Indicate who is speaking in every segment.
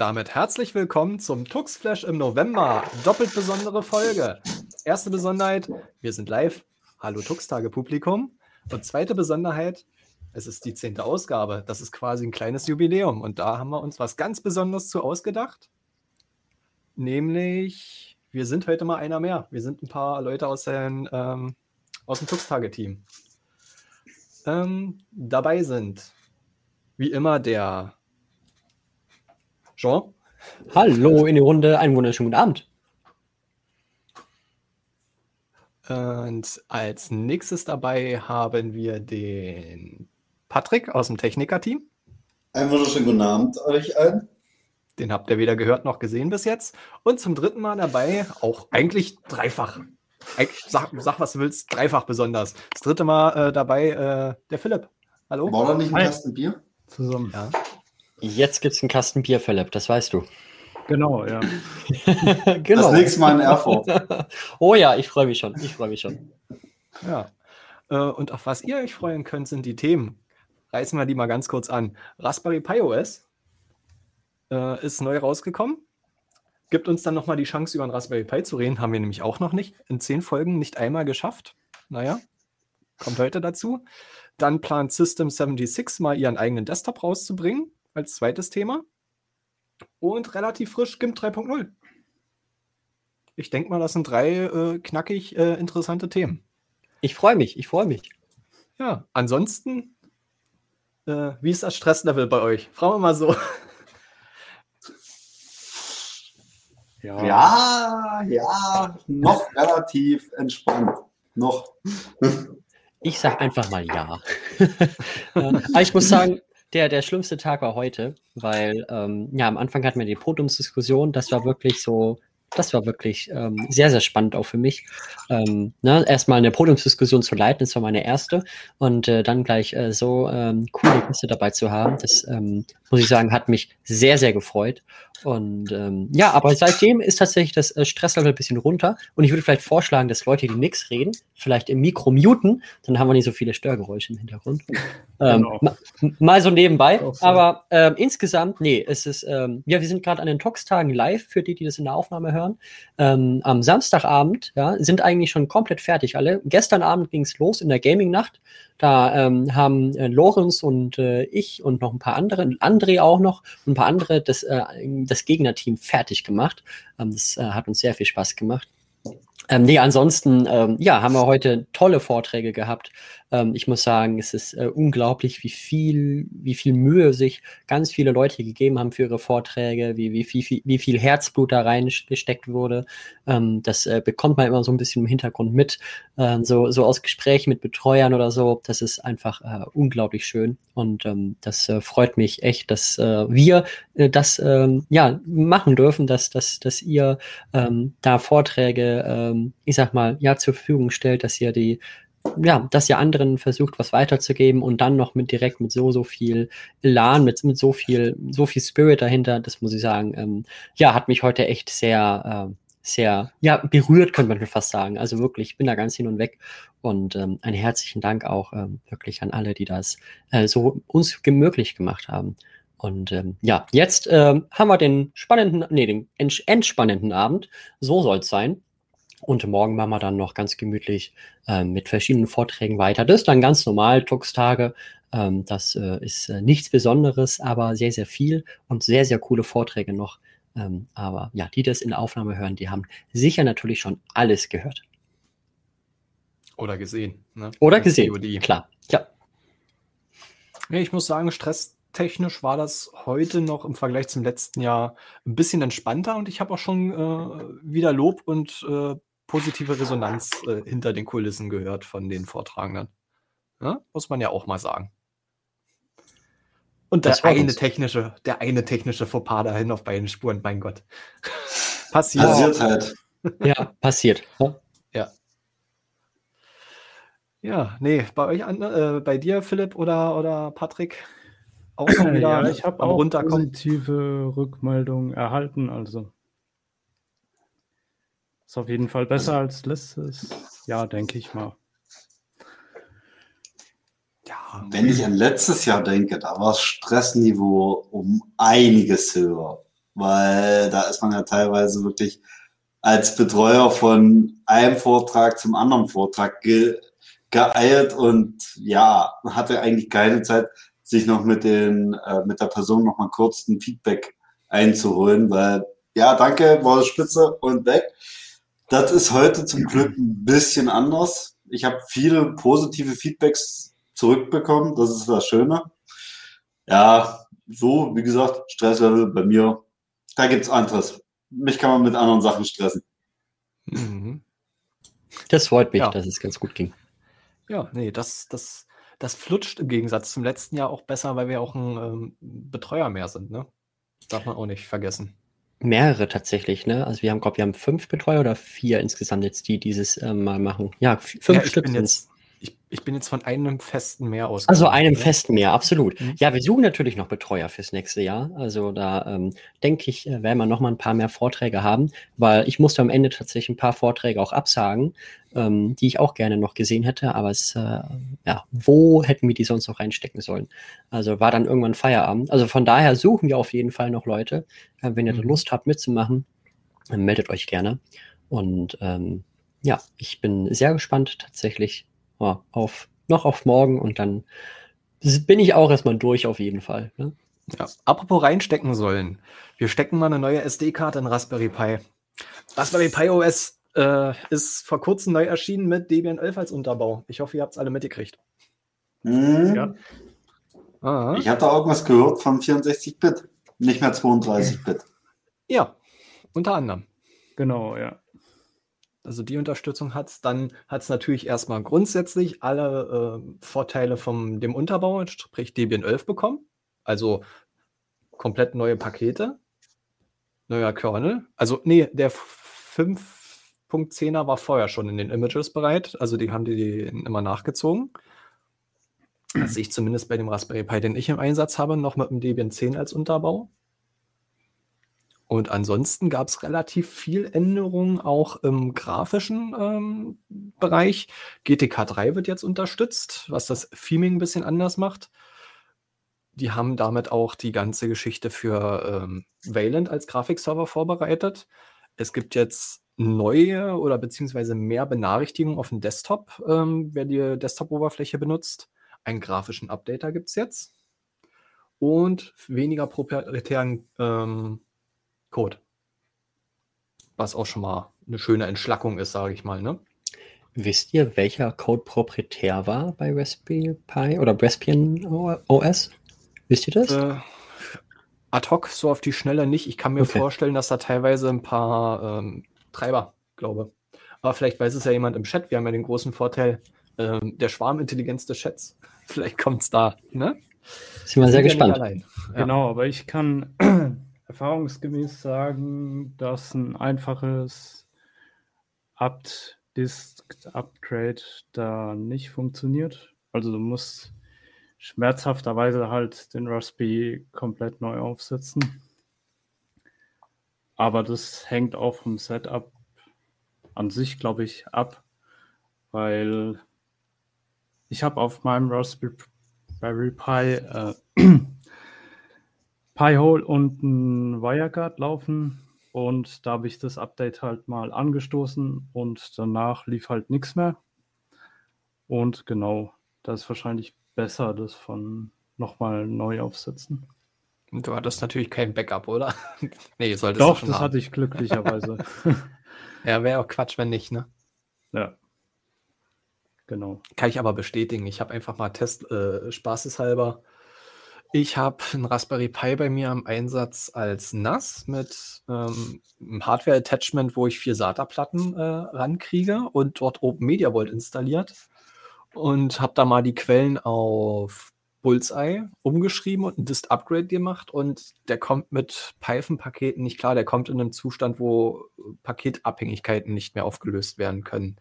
Speaker 1: damit herzlich willkommen zum Tuxflash im November. Doppelt besondere Folge. Erste Besonderheit, wir sind live. Hallo Tux-Tage-Publikum. Und zweite Besonderheit, es ist die zehnte Ausgabe. Das ist quasi ein kleines Jubiläum. Und da haben wir uns was ganz Besonderes zu ausgedacht. Nämlich, wir sind heute mal einer mehr. Wir sind ein paar Leute aus, den, ähm, aus dem Tux-Tage-Team. Ähm, dabei sind, wie immer, der Jean.
Speaker 2: Hallo in die Runde, einen wunderschönen guten Abend.
Speaker 1: Und als nächstes dabei haben wir den Patrick aus dem Techniker-Team.
Speaker 3: Einen wunderschönen guten Abend euch allen.
Speaker 1: Den habt ihr weder gehört noch gesehen bis jetzt. Und zum dritten Mal dabei, auch eigentlich dreifach. Sag, sag was du willst, dreifach besonders. Das dritte Mal äh, dabei äh, der Philipp. Hallo.
Speaker 3: War da nicht ein Kasten Bier?
Speaker 1: Zusammen. Ja.
Speaker 2: Jetzt gibt es einen Kasten Bier, Philipp, das weißt du.
Speaker 4: Genau, ja.
Speaker 3: genau. Das nächste Mal in Erfurt.
Speaker 2: oh ja, ich freue mich schon. Ich freue mich schon.
Speaker 1: Ja. Äh, und auf was ihr euch freuen könnt, sind die Themen. Reißen wir die mal ganz kurz an. Raspberry Pi OS äh, ist neu rausgekommen. Gibt uns dann nochmal die Chance, über ein Raspberry Pi zu reden. Haben wir nämlich auch noch nicht in zehn Folgen nicht einmal geschafft. Naja, kommt heute dazu. Dann plant System 76 mal ihren eigenen Desktop rauszubringen als zweites Thema. Und relativ frisch GIMP 3.0. Ich denke mal, das sind drei äh, knackig äh, interessante Themen.
Speaker 2: Ich freue mich, ich freue mich.
Speaker 1: Ja, ansonsten, äh, wie ist das Stresslevel bei euch? Fragen wir mal so.
Speaker 3: Ja, ja, ja noch relativ entspannt. Noch.
Speaker 2: Ich sag einfach mal ja. Aber ich muss sagen, der, der schlimmste Tag war heute, weil ähm, ja, am Anfang hatten wir die Podiumsdiskussion. Das war wirklich so das war wirklich ähm, sehr, sehr spannend auch für mich. Ähm, ne, erstmal eine Podiumsdiskussion zu leiten, das war meine erste. Und äh, dann gleich äh, so ähm, coole Gäste dabei zu haben, das ähm, muss ich sagen, hat mich sehr, sehr gefreut. Und ähm, ja, aber seitdem ist tatsächlich das äh, Stresslevel ein bisschen runter. Und ich würde vielleicht vorschlagen, dass Leute, die nichts reden, vielleicht im Mikro muten, dann haben wir nicht so viele Störgeräusche im Hintergrund. Ähm, genau. ma mal so nebenbei. So. Aber ähm, insgesamt, nee, es ist, ähm, ja, wir sind gerade an den Tox-Tagen live, für die, die das in der Aufnahme hören. Ähm, am Samstagabend, ja, sind eigentlich schon komplett fertig alle. Gestern Abend ging es los in der Gaming-Nacht. Da ähm, haben äh, Lorenz und äh, ich und noch ein paar andere, André auch noch, ein paar andere das, äh, das Gegnerteam fertig gemacht. Ähm, das äh, hat uns sehr viel Spaß gemacht. Ähm, nee, ansonsten, ähm, ja, haben wir heute tolle Vorträge gehabt. Ähm, ich muss sagen, es ist äh, unglaublich, wie viel, wie viel Mühe sich ganz viele Leute gegeben haben für ihre Vorträge, wie, wie, wie, wie viel Herzblut da reingesteckt wurde. Ähm, das äh, bekommt man immer so ein bisschen im Hintergrund mit, äh, so, so aus Gesprächen mit Betreuern oder so. Das ist einfach äh, unglaublich schön und ähm, das äh, freut mich echt, dass äh, wir äh, das ähm, ja machen dürfen, dass, dass, dass ihr ähm, da Vorträge, ähm, ich sag mal, ja zur Verfügung stellt, dass ihr die ja, dass ihr anderen versucht, was weiterzugeben und dann noch mit direkt mit so, so viel Elan, mit, mit so viel, so viel Spirit dahinter, das muss ich sagen, ähm, ja, hat mich heute echt sehr, äh, sehr, ja, berührt, könnte man fast sagen. Also wirklich, ich bin da ganz hin und weg. Und ähm, einen herzlichen Dank auch ähm, wirklich an alle, die das äh, so uns möglich gemacht haben. Und ähm, ja, jetzt ähm, haben wir den spannenden, nee, den entspannenden Abend. So soll es sein. Und morgen machen wir dann noch ganz gemütlich äh, mit verschiedenen Vorträgen weiter. Das ist dann ganz normal, Tux-Tage. Ähm, das äh, ist äh, nichts Besonderes, aber sehr, sehr viel und sehr, sehr coole Vorträge noch. Ähm, aber ja, die das in der Aufnahme hören, die haben sicher natürlich schon alles gehört.
Speaker 1: Oder gesehen.
Speaker 2: Ne? Oder gesehen, COD. klar. Ja.
Speaker 1: Nee, ich muss sagen, stresstechnisch war das heute noch im Vergleich zum letzten Jahr ein bisschen entspannter und ich habe auch schon äh, wieder Lob und äh, positive Resonanz äh, hinter den Kulissen gehört von den Vortragenden. Ja? Muss man ja auch mal sagen. Und der eine technische, der eine technische Fauxpas dahin auf beiden Spuren, mein Gott.
Speaker 3: passiert. Passiert halt.
Speaker 2: Ja, passiert.
Speaker 1: Ja. Ja, nee, bei euch, äh, bei dir, Philipp oder, oder Patrick,
Speaker 4: auch schon wieder ja, ich habe auch positive Rückmeldungen erhalten, also ist auf jeden Fall besser als letztes Jahr, denke ich mal.
Speaker 3: Ja, wenn ich an letztes Jahr denke, da war das Stressniveau um einiges höher. weil da ist man ja teilweise wirklich als Betreuer von einem Vortrag zum anderen Vortrag ge geeilt und ja, hatte eigentlich keine Zeit, sich noch mit den äh, mit der Person noch mal kurz ein Feedback einzuholen, weil ja, danke, war spitze und weg. Das ist heute zum Glück ein bisschen anders. Ich habe viele positive Feedbacks zurückbekommen, das ist das Schöne. Ja, so, wie gesagt, Stresslevel bei mir, da gibt es anderes. Mich kann man mit anderen Sachen stressen.
Speaker 2: Mhm. Das freut mich, ja. dass es ganz gut ging.
Speaker 1: Ja, nee, das, das, das flutscht im Gegensatz zum letzten Jahr auch besser, weil wir auch ein ähm, Betreuer mehr sind, ne? darf man auch nicht vergessen.
Speaker 2: Mehrere tatsächlich, ne? Also wir haben, glaube wir haben fünf Betreuer oder vier insgesamt jetzt, die dieses äh, mal machen. Ja, fünf ja, Stück
Speaker 1: sind jetzt, ich, ich bin jetzt von einem festen mehr
Speaker 2: aus. Also einem ne? festen mehr, absolut. Mhm. Ja, wir suchen natürlich noch Betreuer fürs nächste Jahr. Also da ähm, denke ich, äh, werden wir noch mal ein paar mehr Vorträge haben, weil ich musste am Ende tatsächlich ein paar Vorträge auch absagen, ähm, die ich auch gerne noch gesehen hätte. Aber es, äh, ja, wo hätten wir die sonst noch reinstecken sollen? Also war dann irgendwann Feierabend. Also von daher suchen wir auf jeden Fall noch Leute. Äh, wenn ihr mhm. Lust habt mitzumachen, dann meldet euch gerne. Und ähm, ja, ich bin sehr gespannt tatsächlich, ja, auf, noch auf morgen und dann bin ich auch erstmal durch auf jeden Fall. Ne?
Speaker 1: Ja, apropos reinstecken sollen. Wir stecken mal eine neue SD-Karte in Raspberry Pi. Raspberry Pi OS äh, ist vor kurzem neu erschienen mit Debian 11 als Unterbau. Ich hoffe, ihr habt es alle mitgekriegt.
Speaker 3: Hm. Ja. Ah. Ich hatte auch was gehört von 64-Bit, nicht mehr 32-Bit.
Speaker 1: Ja, unter anderem.
Speaker 4: Genau, ja
Speaker 1: also die Unterstützung hat dann hat es natürlich erstmal grundsätzlich alle äh, Vorteile von dem Unterbau, sprich Debian 11 bekommen. Also komplett neue Pakete, neuer Kernel. Also, nee, der 5.10er war vorher schon in den Images bereit. Also, die haben die immer nachgezogen. Das sehe ich zumindest bei dem Raspberry Pi, den ich im Einsatz habe, noch mit dem Debian 10 als Unterbau. Und ansonsten gab es relativ viel Änderungen auch im grafischen ähm, Bereich. GTK 3 wird jetzt unterstützt, was das Theming ein bisschen anders macht. Die haben damit auch die ganze Geschichte für ähm, Wayland als Grafikserver vorbereitet. Es gibt jetzt neue oder beziehungsweise mehr Benachrichtigungen auf dem Desktop, ähm, wer die Desktop-Oberfläche benutzt. Einen grafischen Updater gibt es jetzt. Und weniger proprietären ähm, Code. Was auch schon mal eine schöne Entschlackung ist, sage ich mal. Ne?
Speaker 2: Wisst ihr, welcher Code proprietär war bei Raspberry Pi oder Raspbian OS? Wisst ihr das? Äh,
Speaker 1: ad hoc so auf die Schnelle nicht. Ich kann mir okay. vorstellen, dass da teilweise ein paar ähm, Treiber, glaube. Aber vielleicht weiß es ja jemand im Chat. Wir haben ja den großen Vorteil ähm, der Schwarmintelligenz des Chats. vielleicht kommt es da. Ne?
Speaker 2: Sind wir sehr gespannt. Ja
Speaker 4: genau, aber ich kann erfahrungsgemäß sagen, dass ein einfaches Apt-Disk-Upgrade da nicht funktioniert. Also du musst schmerzhafterweise halt den Raspberry komplett neu aufsetzen. Aber das hängt auch vom Setup an sich, glaube ich, ab, weil ich habe auf meinem Raspberry Pi äh, Pi-Hole und ein WireGuard laufen. Und da habe ich das Update halt mal angestoßen und danach lief halt nichts mehr. Und genau, das ist wahrscheinlich besser, das von nochmal neu aufsetzen.
Speaker 1: Und du hattest natürlich kein Backup, oder?
Speaker 4: nee, solltest Doch, das haben. hatte ich glücklicherweise.
Speaker 1: ja, wäre auch Quatsch, wenn nicht, ne?
Speaker 4: Ja. Genau.
Speaker 1: Kann ich aber bestätigen. Ich habe einfach mal Test, äh, spaßeshalber ich habe ein Raspberry Pi bei mir im Einsatz als NAS mit ähm, einem Hardware-Attachment, wo ich vier SATA-Platten äh, rankriege und dort Open Media Vault installiert und habe da mal die Quellen auf Bullseye umgeschrieben und ein Dist-Upgrade gemacht und der kommt mit Python-Paketen nicht klar. Der kommt in einem Zustand, wo Paketabhängigkeiten nicht mehr aufgelöst werden können.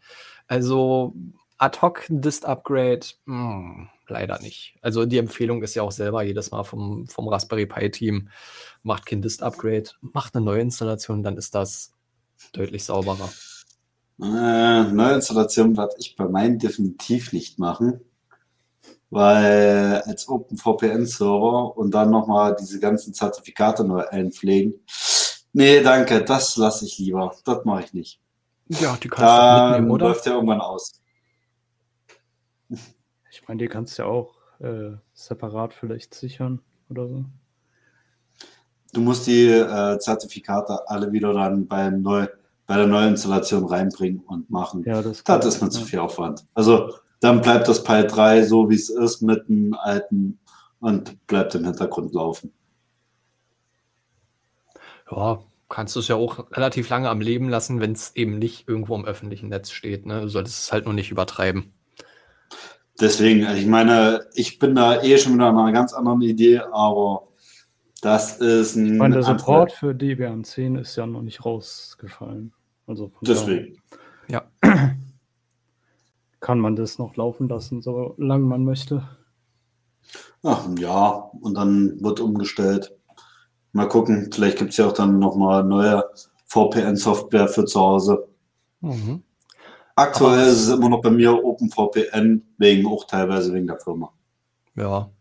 Speaker 1: Also ad hoc Dist-Upgrade, hm, leider nicht. Also die Empfehlung ist ja auch selber jedes Mal vom, vom Raspberry Pi-Team, macht kein Dist-Upgrade, macht eine neue Installation, dann ist das deutlich sauberer.
Speaker 3: Äh, neue Installation werde ich bei meinen definitiv nicht machen. weil als OpenVPN-Server und dann nochmal diese ganzen Zertifikate neu einpflegen. Nee, danke, das lasse ich lieber. Das mache ich nicht.
Speaker 1: Ja, die kannst
Speaker 3: Da
Speaker 1: du mitnehmen, oder?
Speaker 3: läuft ja irgendwann aus.
Speaker 4: Ich meine, die kannst du ja auch äh, separat vielleicht sichern oder so.
Speaker 3: Du musst die äh, Zertifikate alle wieder dann beim Neu bei der Neuinstallation reinbringen und machen.
Speaker 4: Ja, das,
Speaker 3: Das ist mir zu viel Aufwand. Also dann bleibt das Pi 3 so, wie es ist, mit dem alten und bleibt im Hintergrund laufen.
Speaker 1: Ja, kannst du es ja auch relativ lange am Leben lassen, wenn es eben nicht irgendwo im öffentlichen Netz steht. Ne? Du solltest es halt nur nicht übertreiben.
Speaker 3: Deswegen, also ich meine, ich bin da eh schon wieder an einer ganz anderen Idee, aber das ist ein.
Speaker 4: Ich meine, der Support für Debian 10 ist ja noch nicht rausgefallen. Also von
Speaker 3: Deswegen.
Speaker 1: Ja.
Speaker 4: kann man das noch laufen lassen, solange man möchte.
Speaker 3: Ach, ja, und dann wird umgestellt. Mal gucken, vielleicht gibt es ja auch dann nochmal neue VPN-Software für zu Hause.
Speaker 1: Mhm.
Speaker 3: Aktuell ist es immer noch bei mir OpenVPN, wegen auch teilweise wegen der Firma.
Speaker 1: Ja.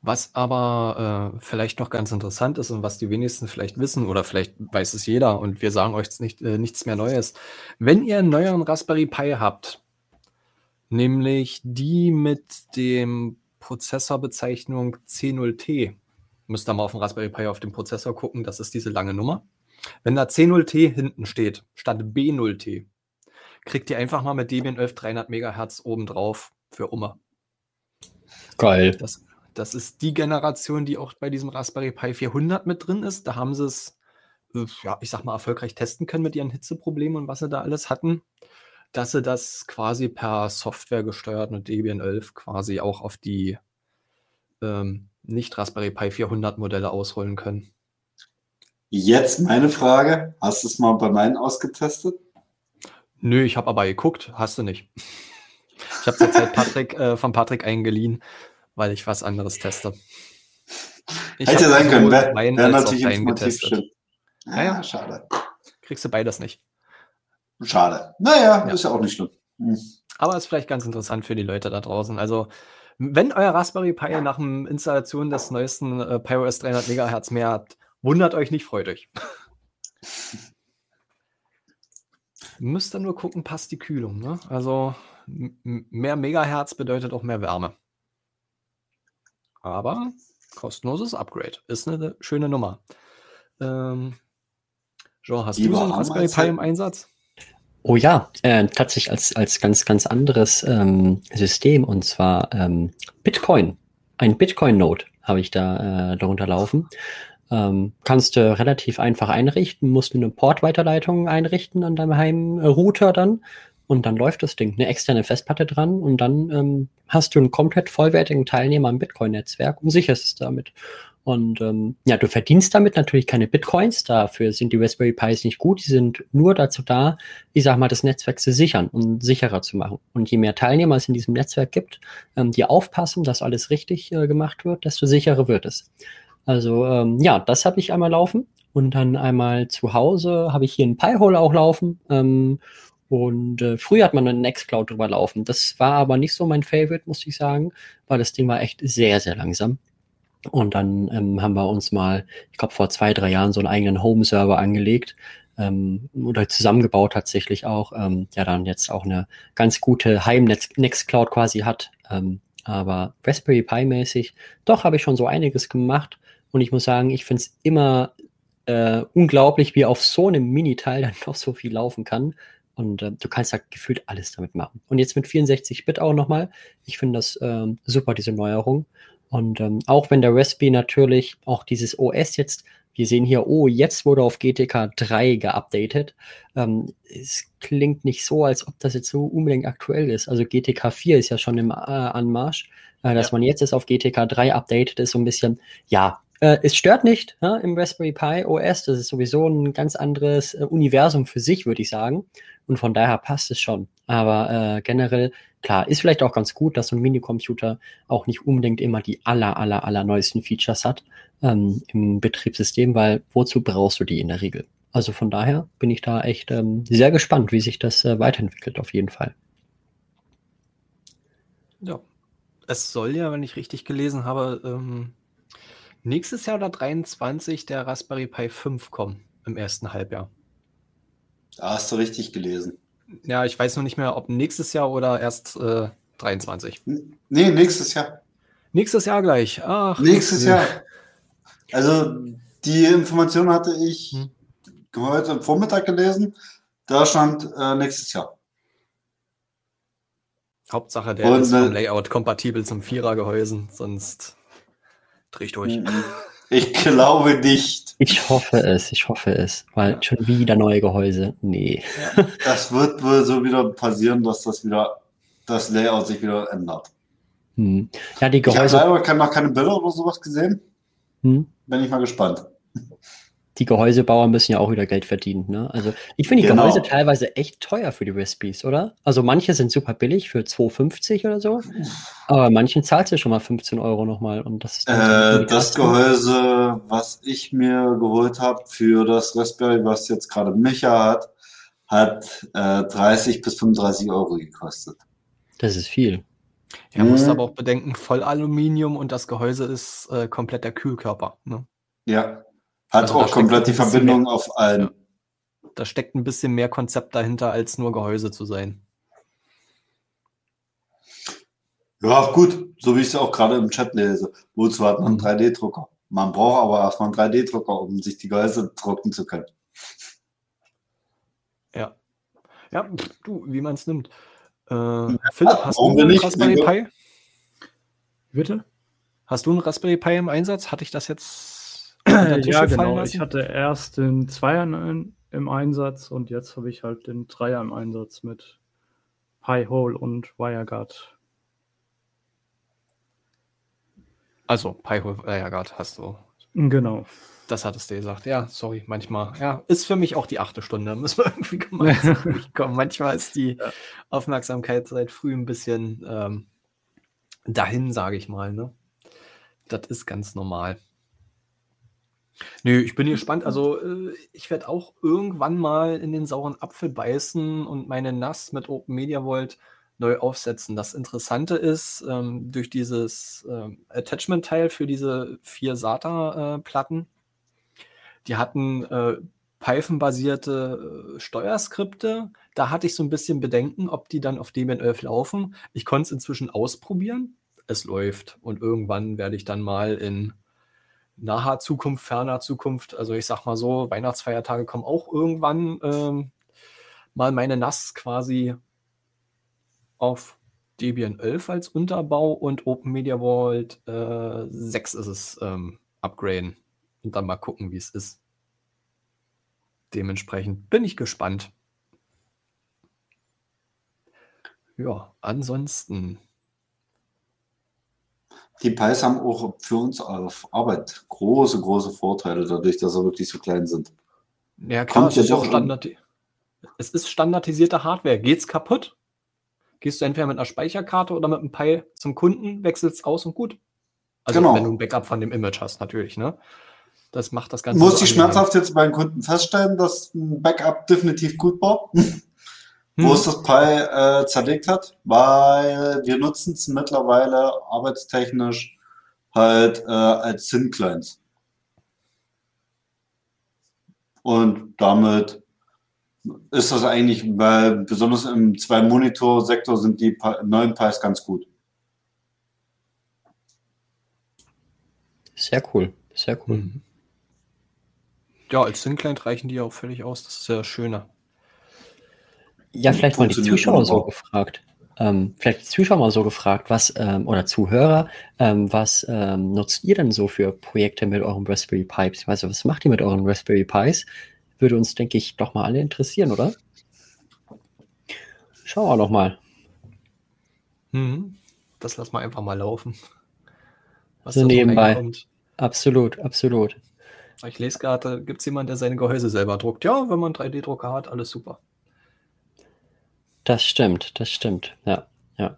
Speaker 1: Was aber äh, vielleicht noch ganz interessant ist und was die wenigsten vielleicht wissen oder vielleicht weiß es jeder und wir sagen euch jetzt nicht, äh, nichts mehr Neues. Wenn ihr einen neueren Raspberry Pi habt, nämlich die mit dem Prozessorbezeichnung C0T, müsst ihr mal auf dem Raspberry Pi auf den Prozessor gucken, das ist diese lange Nummer. Wenn da C0T hinten steht, statt B0T, kriegt ihr einfach mal mit Debian 11 300 Megahertz obendrauf für Umme.
Speaker 2: Geil.
Speaker 1: Das, das ist die Generation, die auch bei diesem Raspberry Pi 400 mit drin ist. Da haben sie es, äh, ja, ich sag mal, erfolgreich testen können mit ihren Hitzeproblemen und was sie da alles hatten. Dass sie das quasi per Software gesteuert mit Debian 11 quasi auch auf die ähm, nicht Raspberry Pi 400 Modelle ausrollen können.
Speaker 3: Jetzt meine Frage: Hast du es mal bei meinen ausgetestet?
Speaker 1: Nö, ich habe aber geguckt, hast du nicht. Ich habe zurzeit Patrick, äh, von Patrick eingeliehen, weil ich was anderes teste. Ich
Speaker 3: Hätte sein können,
Speaker 1: sowohl
Speaker 3: wäre
Speaker 1: meinen
Speaker 3: wär natürlich informativ
Speaker 1: getestet.
Speaker 3: stimmt.
Speaker 1: Ja, ja.
Speaker 3: schade.
Speaker 1: Kriegst du beides nicht.
Speaker 3: Schade. Naja,
Speaker 1: Ja.
Speaker 3: ist ja auch nicht schlimm. Hm.
Speaker 1: Aber ist vielleicht ganz interessant für die Leute da draußen. Also, wenn euer Raspberry Pi nach der Installation des neuesten äh, PiOS 300 MHz mehr hat, wundert euch nicht, freut euch. Müsst ihr nur gucken, passt die Kühlung. Ne? Also, mehr Megahertz bedeutet auch mehr Wärme. Aber kostenloses Upgrade. Ist eine schöne Nummer. Ähm, Jean, hast
Speaker 3: Die
Speaker 1: du so
Speaker 3: war
Speaker 1: einen Raspberry Pi
Speaker 3: Einsatz.
Speaker 1: im Einsatz?
Speaker 2: Oh ja, äh, tatsächlich als, als ganz, ganz anderes ähm, System und zwar ähm, Bitcoin. Ein Bitcoin-Node habe ich da äh, darunter laufen. Ähm, kannst du relativ einfach einrichten, musst du eine Port-Weiterleitung einrichten an deinem Heimrouter dann und dann läuft das Ding. Eine externe Festplatte dran und dann ähm, hast du einen komplett vollwertigen Teilnehmer am Bitcoin-Netzwerk und sicherst es damit. Und ähm, ja, du verdienst damit natürlich keine Bitcoins, dafür sind die Raspberry Pis nicht gut, die sind nur dazu da, ich sag mal, das Netzwerk zu sichern und sicherer zu machen. Und je mehr Teilnehmer es in diesem Netzwerk gibt, ähm, die aufpassen, dass alles richtig äh, gemacht wird, desto sicherer wird es. Also ähm, ja, das habe ich einmal laufen und dann einmal zu Hause habe ich hier einen Pi-Hole auch laufen. Ähm, und äh, früher hat man einen Nextcloud drüber laufen. Das war aber nicht so mein Favorite, muss ich sagen, weil das Ding war echt sehr, sehr langsam. Und dann ähm, haben wir uns mal, ich glaube, vor zwei, drei Jahren so einen eigenen Home-Server angelegt ähm, oder zusammengebaut tatsächlich auch, ähm, der dann jetzt auch eine ganz gute Heim-Nextcloud quasi hat. Ähm, aber Raspberry Pi-mäßig, doch habe ich schon so einiges gemacht. Und ich muss sagen, ich finde es immer äh, unglaublich, wie auf so einem Mini-Teil dann noch so viel laufen kann. Und äh, du kannst da gefühlt alles damit machen. Und jetzt mit 64-Bit auch nochmal. Ich finde das ähm, super, diese Neuerung. Und ähm, auch wenn der Raspberry natürlich auch dieses OS jetzt, wir sehen hier, oh, jetzt wurde auf GTK 3 geupdatet. Ähm, es klingt nicht so, als ob das jetzt so unbedingt aktuell ist. Also GTK 4 ist ja schon im äh, Anmarsch. Äh, dass
Speaker 1: Ja.
Speaker 2: man jetzt ist auf GTK 3 updatet, ist so ein bisschen, ja, äh, es stört nicht ja, im Raspberry Pi OS. Das ist sowieso ein ganz anderes äh, Universum für sich, würde ich sagen. Und von daher passt es schon. Aber äh, generell, klar, ist vielleicht auch ganz gut, dass so ein Minicomputer auch nicht unbedingt immer die aller, aller, aller neuesten Features hat ähm, im Betriebssystem, weil wozu brauchst du die in der Regel? Also von daher bin ich da echt ähm, sehr gespannt, wie sich das äh, weiterentwickelt, auf jeden Fall.
Speaker 1: Ja. es soll ja, wenn ich richtig gelesen habe, ähm, nächstes Jahr oder 23 der Raspberry Pi 5 kommen im ersten Halbjahr.
Speaker 3: Da hast du richtig gelesen.
Speaker 1: Ja, ich weiß noch nicht mehr, ob nächstes Jahr oder erst äh, 23.
Speaker 3: N- Nee, nächstes Jahr.
Speaker 1: Nächstes Jahr gleich. Ach,
Speaker 3: Nächstes. Jahr. Also die Information hatte ich
Speaker 1: Hm.
Speaker 3: heute Vormittag gelesen. Da stand äh, nächstes Jahr.
Speaker 1: Hauptsache, der
Speaker 3: Und,
Speaker 1: ist
Speaker 3: äh,
Speaker 1: vom Layout kompatibel zum Vierergehäusen, sonst dreh ich durch.
Speaker 3: Ich glaube nicht.
Speaker 2: Ich hoffe es, ich hoffe es. Weil
Speaker 1: Ja.
Speaker 2: schon wieder neue Gehäuse. Nee.
Speaker 3: Das wird wohl so wieder passieren, dass das wieder das Layout sich wieder ändert.
Speaker 2: Hm. Ja, die
Speaker 3: Ich habe
Speaker 2: Gehäuse,
Speaker 3: leider keine- noch keine Bilder oder sowas gesehen.
Speaker 2: hm.
Speaker 3: Bin ich mal gespannt.
Speaker 2: Die Gehäusebauer müssen ja auch wieder Geld verdienen. Ne? Also ich finde die
Speaker 3: Genau.
Speaker 2: Gehäuse teilweise echt teuer für die Raspberries, oder? Also manche sind super billig für 2,50 oder so. Aber manchen zahlst du schon mal 15 Euro nochmal. Und das ist
Speaker 3: Äh, das. Gehäuse, was ich mir geholt habe für das Raspberry, was jetzt gerade Micha hat, hat äh, 30 bis 35 Euro gekostet.
Speaker 2: Das ist viel.
Speaker 1: Er muss
Speaker 3: Mhm.
Speaker 1: aber auch bedenken, Vollaluminium und das Gehäuse ist äh, komplett der Kühlkörper. Ne?
Speaker 3: Ja. Hat
Speaker 1: Also da
Speaker 3: auch
Speaker 1: steckt
Speaker 3: komplett die
Speaker 1: ein bisschen
Speaker 3: Verbindung auf allen.
Speaker 1: Ja. Da steckt ein bisschen mehr Konzept dahinter, als nur Gehäuse zu sein.
Speaker 3: Ja, gut, so wie ich es auch gerade im Chat lese. Wozu hat man einen
Speaker 1: Mhm.
Speaker 3: 3D-Drucker? Man braucht aber erstmal einen 3D-Drucker, um sich die Gehäuse drucken zu können.
Speaker 1: Ja. Ja, du, wie man es nimmt. Äh, Philipp, hast
Speaker 3: warum
Speaker 1: du einen
Speaker 3: nicht?
Speaker 1: Raspberry Pi?
Speaker 4: Bitte?
Speaker 1: Hast du einen Raspberry Pi im Einsatz? Hatte ich das jetzt
Speaker 4: ja, genau.
Speaker 1: lassen?
Speaker 4: Ich hatte erst den Zweier in, im Einsatz und jetzt habe ich halt den Dreier im Einsatz mit Pi-Hole und WireGuard.
Speaker 1: Also, Pi-Hole hast du.
Speaker 4: Genau.
Speaker 1: Das hattest du gesagt. Ja, sorry, manchmal. Ja, ist für mich auch die achte Stunde. Müssen wir irgendwie gemeinsam durchkommen. Manchmal ist die
Speaker 4: Ja.
Speaker 1: Aufmerksamkeit seit früh ein bisschen ähm, dahin, sage ich mal. Ne? Das ist ganz normal. Nö, ich bin gespannt. Also, äh, ich werde auch irgendwann mal in den sauren Apfel beißen und meine NAS mit Open Media Vault neu aufsetzen. Das Interessante ist, ähm, durch dieses ähm, Attachment-Teil für diese vier SATA-Platten, die hatten äh, Python-basierte äh, Steuerskripte. Da hatte ich so ein bisschen Bedenken, ob die dann auf Debian 11 laufen. Ich konnte es inzwischen ausprobieren. Es läuft. Und irgendwann werde ich dann mal in naher Zukunft, ferner Zukunft, also ich sag mal so, Weihnachtsfeiertage kommen auch irgendwann ähm, mal meine NAS quasi auf Debian 11 als Unterbau und Open Media Vault äh, 6 ist es ähm, upgraden und dann mal gucken, wie es ist. Dementsprechend bin ich gespannt. Ja, ansonsten.
Speaker 3: Die Pis haben auch für uns auf Arbeit große, große Vorteile, dadurch, dass sie wirklich so klein sind.
Speaker 1: Ja, klar,
Speaker 3: Kommt
Speaker 1: es ist,
Speaker 3: ja
Speaker 1: standardi es ist standardisierte Hardware. Geht's kaputt? Gehst du entweder mit einer Speicherkarte oder mit einem Pi zum Kunden, wechselst aus und gut. Also
Speaker 3: Genau.
Speaker 1: wenn du ein Backup von dem Image hast, natürlich, ne? Das macht das Ganze.
Speaker 3: Muss
Speaker 1: so
Speaker 3: ich schmerzhaft jetzt bei den Kunden feststellen, dass ein Backup definitiv gut war,
Speaker 1: Hm.
Speaker 3: wo es das Pi äh, zerlegt hat, weil wir nutzen es mittlerweile arbeitstechnisch halt äh, als SIM-Clients. Und damit ist das eigentlich, weil besonders im Zwei-Monitor-Sektor sind die Pi- neuen Pis ganz gut.
Speaker 2: Sehr cool. Sehr cool.
Speaker 1: Mhm. Ja, als Synclient reichen die auch völlig aus. Das ist ja das Schöne.
Speaker 2: Ja, vielleicht mal die Zuschauer so gefragt. Ähm, vielleicht die Zuschauer mal so gefragt, was, ähm, oder Zuhörer, ähm, was ähm, nutzt ihr denn so für Projekte mit eurem Raspberry Pipes? Also, was macht ihr mit euren Raspberry Pis? Würde uns, denke ich, doch mal alle interessieren, oder? Schauen wir doch mal.
Speaker 1: Mhm. Das lassen wir einfach mal laufen. Was
Speaker 2: So nebenbei.
Speaker 1: reinkommt.
Speaker 2: Absolut, absolut.
Speaker 1: Ich lese gerade, gibt es jemanden, der seine Gehäuse selber druckt? Ja, wenn man einen 3D-Drucker hat, alles super.
Speaker 2: Das stimmt, das stimmt. Ja, ja.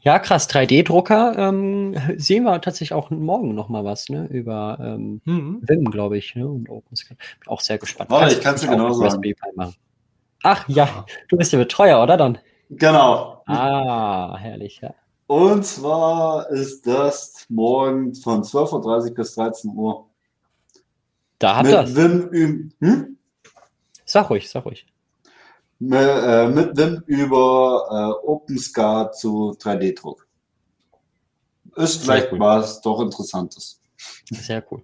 Speaker 2: Ja, krass. 3D-Drucker ähm, sehen wir tatsächlich auch morgen noch mal was, ne? Über ähm,
Speaker 1: Mhm.
Speaker 2: Vim, glaube ich, ne? Und. Bin auch sehr gespannt.
Speaker 3: Warte,
Speaker 2: Kannst
Speaker 3: ich kann's
Speaker 2: du
Speaker 3: dir genau sagen.
Speaker 2: Machen. Ach ja, du bist der Betreuer, oder dann?
Speaker 3: Genau.
Speaker 2: Ah, herrlich, ja.
Speaker 3: Und zwar ist das morgen von 12.30 Uhr bis 13 Uhr.
Speaker 2: Da hat
Speaker 3: mit
Speaker 2: das.
Speaker 3: Wim hm?
Speaker 2: Sag ruhig, sag ruhig.
Speaker 3: Mit, äh, mit Wim über äh, OpenSCAR zu 3D-Druck. Ist
Speaker 2: Sehr
Speaker 3: vielleicht
Speaker 2: cool.
Speaker 3: was doch Interessantes.
Speaker 2: Sehr cool.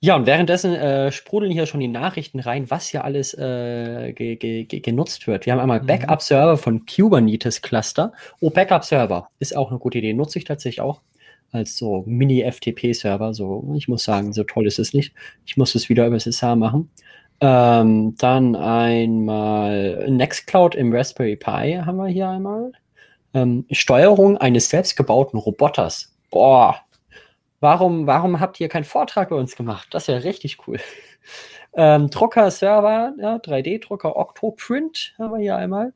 Speaker 2: Ja, und währenddessen äh, sprudeln hier schon die Nachrichten rein, was hier alles äh, ge ge ge genutzt wird. Wir haben einmal
Speaker 1: Mhm.
Speaker 2: Backup-Server von Kubernetes Cluster. Oh, Backup-Server ist auch eine gute Idee. Nutze ich tatsächlich auch als so Mini-FTP-Server. So, ich muss sagen, so toll ist es nicht. Ich muss es wieder über SSH machen. Ähm, dann einmal Nextcloud im Raspberry Pi haben wir hier einmal. Ähm, Steuerung eines selbstgebauten Roboters. Boah, Warum, warum habt ihr keinen Vortrag bei uns gemacht? Das wäre richtig cool. Ähm, Drucker-Server, ja, 3D-Drucker Octoprint haben wir hier einmal.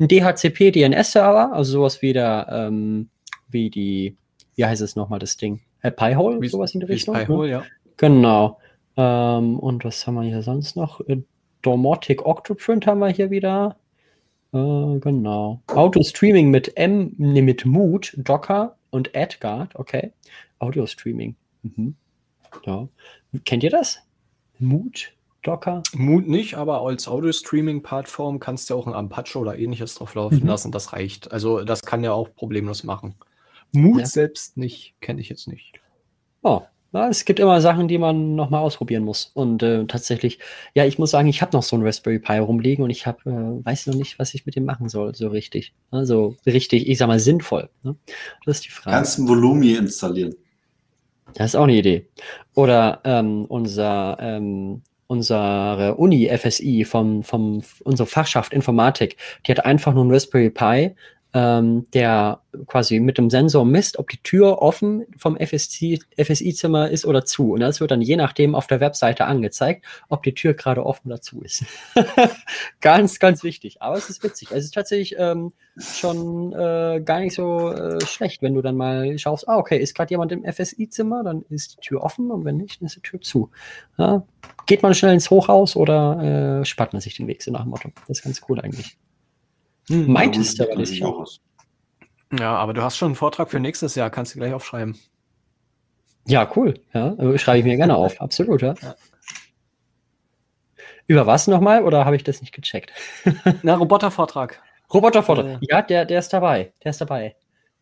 Speaker 2: Ein DHCP-DNS-Server, also sowas wie der, ähm, wie die, wie heißt es nochmal, das Ding? Äh, Pi-Hole, sowas in die Richtung. ne?
Speaker 1: Pi-Hole, ja.
Speaker 2: Genau. Ähm, und was haben wir hier sonst noch? Äh, Domotic Octoprint haben wir hier wieder. Äh, genau. Auto-Streaming mit M, nee, mit Mood, Docker und AdGuard, okay. Audio-Streaming. Mhm. Ja. Kennt ihr das? Mood, Docker?
Speaker 1: Mood nicht, aber als Audio-Streaming-Plattform kannst du ja auch ein Apache oder ähnliches drauf laufen
Speaker 2: Mhm.
Speaker 1: lassen. Das reicht. Also das kann ja auch problemlos machen. Mood
Speaker 2: Ja.
Speaker 1: selbst nicht, kenne ich jetzt nicht.
Speaker 2: Oh, ja, es gibt immer Sachen, die man nochmal ausprobieren muss. Und äh, tatsächlich, ja, ich muss sagen, ich habe noch so einen Raspberry Pi rumliegen und ich hab, äh, weiß noch nicht, was ich mit dem machen soll, so richtig. Also richtig, ich sag mal, sinnvoll. Ne? Das ist die Frage.
Speaker 3: Kannst ein Volumi installieren.
Speaker 2: Das ist auch eine Idee. Oder ähm, unser, ähm, unsere Uni FSI vom, vom unsere Fachschaft Informatik, die hat einfach nur einen Raspberry Pi, ähm, der quasi mit dem Sensor misst, ob die Tür offen vom FSI FSI-Zimmer ist oder zu. Und das wird dann je nachdem auf der Webseite angezeigt, ob die Tür gerade offen oder zu ist. ganz, ganz wichtig. Aber es ist witzig. Es ist tatsächlich ähm, schon äh, gar nicht so äh, schlecht, wenn du dann mal schaust, ah, okay, ist gerade jemand im FSI-Zimmer, dann ist die Tür offen und wenn nicht, dann ist die Tür zu. Ja, geht man schnell ins Hochhaus oder äh, spart man sich den Weg, so nach dem Motto. Das ist ganz cool eigentlich.
Speaker 1: Hm,
Speaker 2: Meintest du
Speaker 3: Ja,
Speaker 2: aber nicht.
Speaker 1: Ja, aber du hast schon einen Vortrag für nächstes Jahr, kannst du gleich aufschreiben.
Speaker 2: Ja, cool. Ja, äh, schreibe ich mir gerne auf. Absolut, ja.
Speaker 1: Ja.
Speaker 2: Über was nochmal oder habe ich das nicht gecheckt?
Speaker 1: Na, Robotervortrag.
Speaker 2: Roboterfoto.
Speaker 1: Äh.
Speaker 2: Ja, der, der ist dabei. Der ist dabei.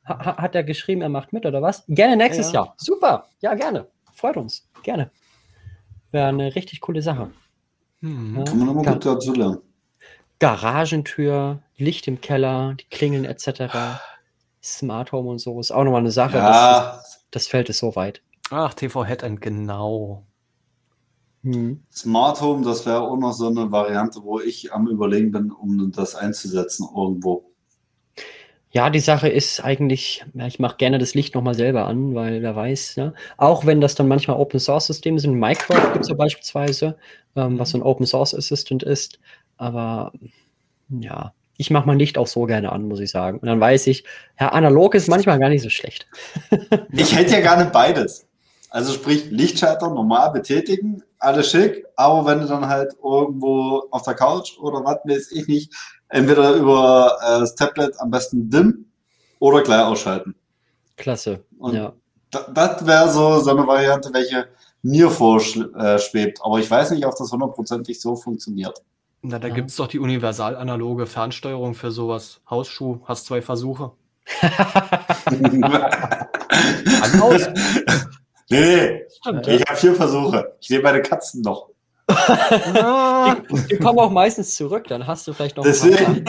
Speaker 2: Ha, ha- hat er geschrieben, er macht mit oder was? Gerne nächstes
Speaker 1: Ja, ja.
Speaker 2: Jahr. Super. Ja, gerne. Freut uns. Gerne. Wäre eine richtig coole Sache.
Speaker 1: Hm.
Speaker 2: Ja.
Speaker 3: Kann man immer
Speaker 2: Ga-
Speaker 3: gut dazu lernen.
Speaker 2: Garagentür, Licht im Keller, die Klingeln etc. Smart Home und so ist auch nochmal eine Sache. Das,
Speaker 3: Ja,
Speaker 2: das Feld ist so weit.
Speaker 1: Ach, TV Headend, genau.
Speaker 2: Hm.
Speaker 3: Smart Home, das wäre auch noch so eine Variante, wo ich am Überlegen bin, um das einzusetzen irgendwo.
Speaker 2: Ja, die Sache ist eigentlich, ja, ich mache gerne das Licht nochmal selber an, weil wer weiß, ne? auch wenn das dann manchmal Open Source Systeme sind, Minecraft gibt es ja beispielsweise, ähm, was so ein Open Source Assistant ist, aber ja, ich mache mein Licht auch so gerne an, muss ich sagen. Und dann weiß ich, ja, analog ist manchmal gar nicht so schlecht.
Speaker 3: Ich hätte ja gerne beides. Also sprich, Lichtschalter normal betätigen, alles schick, aber wenn du dann halt irgendwo auf der Couch oder was weiß ich nicht, entweder über äh, das Tablet am besten dim oder gleich ausschalten.
Speaker 2: Klasse.
Speaker 3: Und
Speaker 2: ja.
Speaker 3: Da, das wäre so, so eine Variante, welche mir vorschwebt. Aber ich weiß nicht, ob das hundertprozentig so funktioniert.
Speaker 1: Na, da
Speaker 2: Ja.
Speaker 1: gibt es doch die universal-analoge Fernsteuerung für sowas. Hausschuh, hast zwei Versuche.
Speaker 3: An
Speaker 1: aus?
Speaker 3: Nee,
Speaker 2: Stimmt,
Speaker 3: nee, ich habe vier Versuche. Ich sehe meine Katzen noch.
Speaker 1: Ah,
Speaker 2: Die kommen auch meistens zurück, dann hast du vielleicht noch
Speaker 3: Deswegen.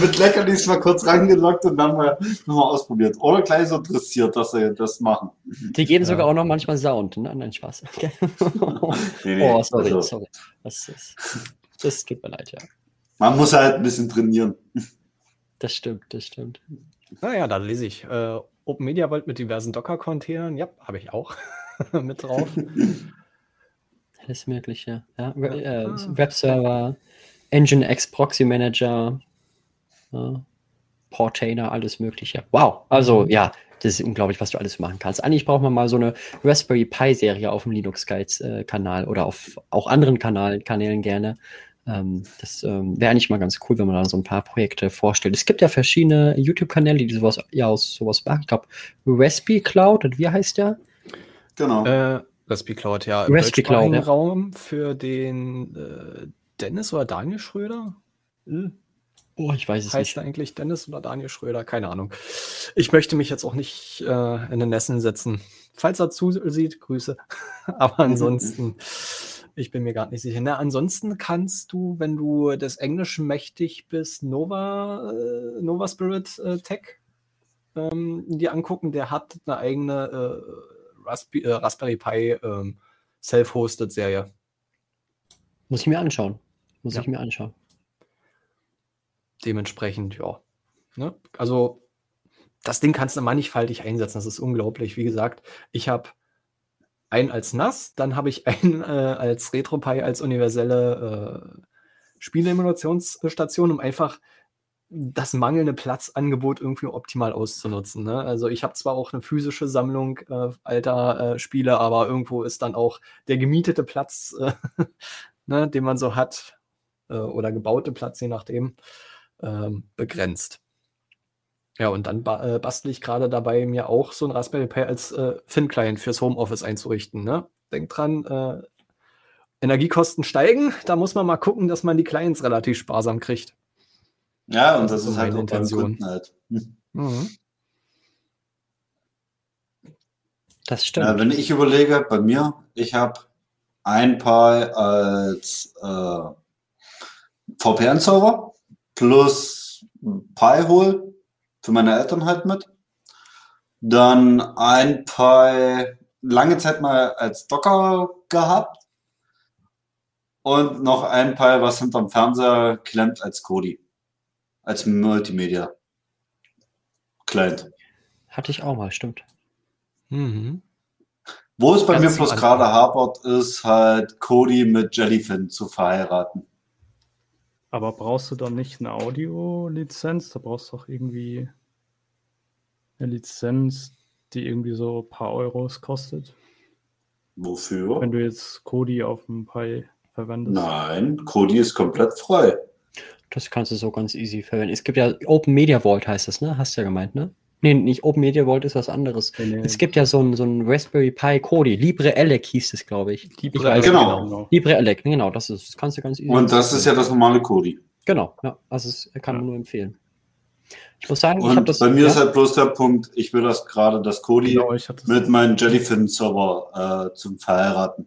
Speaker 3: Mit Leckerlis mal kurz rangelockt und dann mal nochmal ausprobiert. Oder gleich so interessiert, dass sie das machen.
Speaker 2: Die geben
Speaker 1: Ja.
Speaker 2: sogar auch noch manchmal Sound. Ne? Nein, Spaß. Okay.
Speaker 3: Nee, nee,
Speaker 2: oh, sorry,
Speaker 3: also,
Speaker 2: sorry. Das, ist, das tut mir leid, ja.
Speaker 3: Man muss halt ein bisschen trainieren.
Speaker 2: Das stimmt, das stimmt.
Speaker 1: naja, da lese ich. Äh, Open Media Vault mit diversen Docker-Containern. Ja, habe ich auch mit drauf.
Speaker 2: Alles Mögliche. Ja.
Speaker 1: Ja.
Speaker 2: Äh,
Speaker 1: Ah.
Speaker 2: Webserver, Nginx Proxy Manager, ja. Portainer, alles Mögliche. Wow. Also,
Speaker 1: Mhm.
Speaker 2: ja, das ist unglaublich, was du alles machen kannst. Eigentlich braucht man mal so eine Raspberry Pi-Serie auf dem Linux Guides äh, Kanal oder auf auch anderen Kanal, Kanälen gerne. Ähm, das ähm, wäre eigentlich mal ganz cool, wenn man da so ein paar Projekte vorstellt. Es gibt ja verschiedene YouTube-Kanäle, die sowas, ja, aus sowas machen. Ich glaube, Raspi Cloud, und wie heißt der?
Speaker 3: Genau.
Speaker 1: Äh, Raspi Cloud, ja.
Speaker 2: Im Raspi Cloud, ja.
Speaker 1: Raum für den äh, Dennis oder Daniel Schröder? Hm.
Speaker 2: Oh, ich weiß es
Speaker 1: heißt
Speaker 2: nicht.
Speaker 1: er eigentlich Dennis oder Daniel Schröder? Keine Ahnung. Ich möchte mich jetzt auch nicht äh, in den Nessen setzen. Falls er zusieht, Grüße. Aber ansonsten, ich bin mir gerade nicht sicher. Na, ansonsten kannst du, wenn du des Englischen mächtig bist, Nova, äh, Nova Spirit äh, Tech ähm, dir angucken. Der hat eine eigene äh, Raspi äh, Raspberry Pi ähm, Self-Hosted Serie.
Speaker 2: Muss ich mir anschauen. Muss
Speaker 1: Ja.
Speaker 2: ich mir anschauen.
Speaker 1: Dementsprechend, ja. Ne? Also, das Ding kannst du mannigfaltig einsetzen. Das ist unglaublich. Wie gesagt, ich habe einen als NAS, dann habe ich einen äh, als RetroPie, als universelle äh, Spieleemulationsstation, um einfach das mangelnde Platzangebot irgendwie optimal auszunutzen. Ne? Also ich habe zwar auch eine physische Sammlung äh, alter äh, Spiele, aber irgendwo ist dann auch der gemietete Platz, äh, ne, den man so hat, äh, oder gebaute Platz, je nachdem, ähm, begrenzt. Ja, und dann ba äh, bastle ich gerade dabei, mir auch so ein Raspberry Pi als äh, Thin-Client fürs Homeoffice einzurichten. Ne? Denkt dran, äh, Energiekosten steigen, da muss man mal gucken, dass man die Clients relativ sparsam kriegt.
Speaker 3: Ja, und
Speaker 1: das
Speaker 3: das,
Speaker 1: ist
Speaker 3: halt
Speaker 1: Intention.
Speaker 3: Kunden halt. Hm.
Speaker 1: Mhm.
Speaker 2: Das stimmt.
Speaker 3: Ja, wenn ich überlege, bei mir, ich habe ein Pi als äh, VPN-Server plus Pi-Hole für meine Eltern halt mit. Dann ein Pi lange Zeit mal als Docker gehabt. Und noch ein Pi, was hinterm Fernseher klemmt als Kodi. Als Multimedia. Client.
Speaker 2: Hatte ich auch mal, stimmt.
Speaker 1: Mhm.
Speaker 3: Wo es bei
Speaker 1: Ganz
Speaker 3: mir bloß gerade hapert, ist halt Cody mit Jellyfin zu verheiraten.
Speaker 4: Aber brauchst du dann nicht eine Audio-Lizenz? Da brauchst du auch irgendwie eine Lizenz, die irgendwie so ein paar Euros kostet.
Speaker 3: Wofür?
Speaker 4: Wenn du jetzt Kodi auf dem Pi verwendest.
Speaker 3: Nein, Cody ist komplett frei.
Speaker 2: Das kannst du so ganz easy verwenden. Es gibt ja Open Media Vault heißt das, ne? Hast du ja gemeint, ne? Nee, nicht Open Media Vault ist was anderes.
Speaker 4: Nee, nee.
Speaker 2: Es gibt ja so ein, so ein Raspberry Pi Kodi. Libre Elec hieß es, glaube ich.
Speaker 1: Libre
Speaker 2: ich weiß,
Speaker 1: Elec,
Speaker 3: Genau.
Speaker 2: Libre Elec, genau, das ist, das kannst du ganz easy.
Speaker 3: Und das ist ja das normale Cody.
Speaker 2: Genau, ja, also es kann man
Speaker 4: Ja.
Speaker 2: nur empfehlen. Ich muss sagen, ich habe
Speaker 3: Und
Speaker 2: das.
Speaker 3: bei mir
Speaker 2: ja,
Speaker 3: ist halt bloß der Punkt, ich will das gerade, das Cody
Speaker 4: Genau, hatte
Speaker 3: mit meinem Jellyfin-Server äh, zum Verheiraten.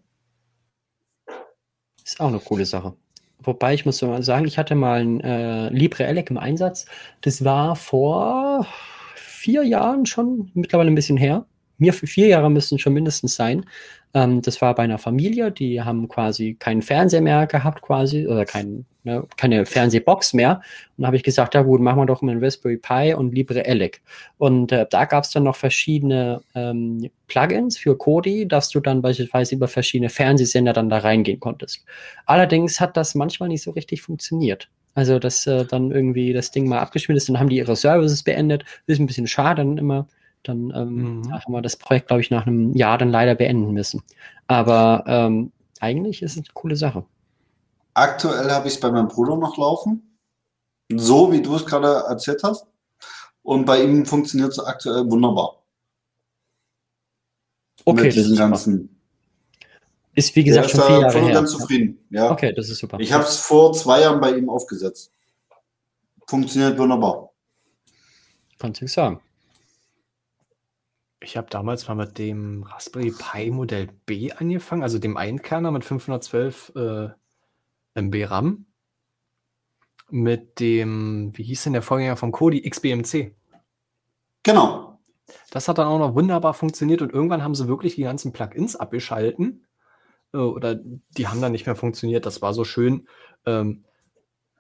Speaker 2: Ist auch eine coole Sache. Wobei ich muss sagen, ich hatte mal ein äh, Libre Elec im Einsatz. Das war vor vier Jahren schon, mittlerweile ein bisschen her. Mir vier Jahre müssten schon mindestens sein. Ähm, das war bei einer Familie, die haben quasi keinen Fernseher mehr gehabt, quasi, oder kein, ne, keine Fernsehbox mehr. Und da habe ich gesagt, ja gut, machen wir doch mal einen Raspberry Pi und Libre Elec. Und äh, da gab es dann noch verschiedene ähm, Plugins für Kodi, dass du dann beispielsweise über verschiedene Fernsehsender dann da reingehen konntest. Allerdings hat das manchmal nicht so richtig funktioniert. Also, dass äh, dann irgendwie das Ding mal abgespielt ist, dann haben die ihre Services beendet. Ist ein bisschen schade dann immer. Dann ähm,
Speaker 1: Mhm.
Speaker 2: haben wir das Projekt, glaube ich, nach einem Jahr dann leider beenden müssen. Aber ähm, eigentlich ist es eine coole Sache.
Speaker 3: Aktuell habe ich es bei meinem Bruder noch laufen. So wie du es gerade erzählt hast. Und bei ihm funktioniert es aktuell wunderbar.
Speaker 2: Okay,
Speaker 3: mit
Speaker 2: das
Speaker 3: diesen ganzen.
Speaker 2: ist wie gesagt
Speaker 3: ist
Speaker 2: schon vier Jahre
Speaker 3: voll
Speaker 2: her.
Speaker 3: ganz zufrieden. Ja.
Speaker 2: Okay, das ist super.
Speaker 3: Ich habe es vor zwei Jahren bei ihm aufgesetzt. Funktioniert wunderbar.
Speaker 2: Kannst du sagen.
Speaker 1: Ich habe damals mal mit dem Raspberry Pi Modell B angefangen, also dem Einkerner mit 512 äh, MB RAM. Mit dem, wie hieß denn der Vorgänger vom Kodi? XBMC.
Speaker 3: Genau.
Speaker 1: Das hat dann auch noch wunderbar funktioniert und irgendwann haben sie wirklich die ganzen Plugins abgeschalten. Äh, Oder die haben dann nicht mehr funktioniert. Das war so schön, ähm,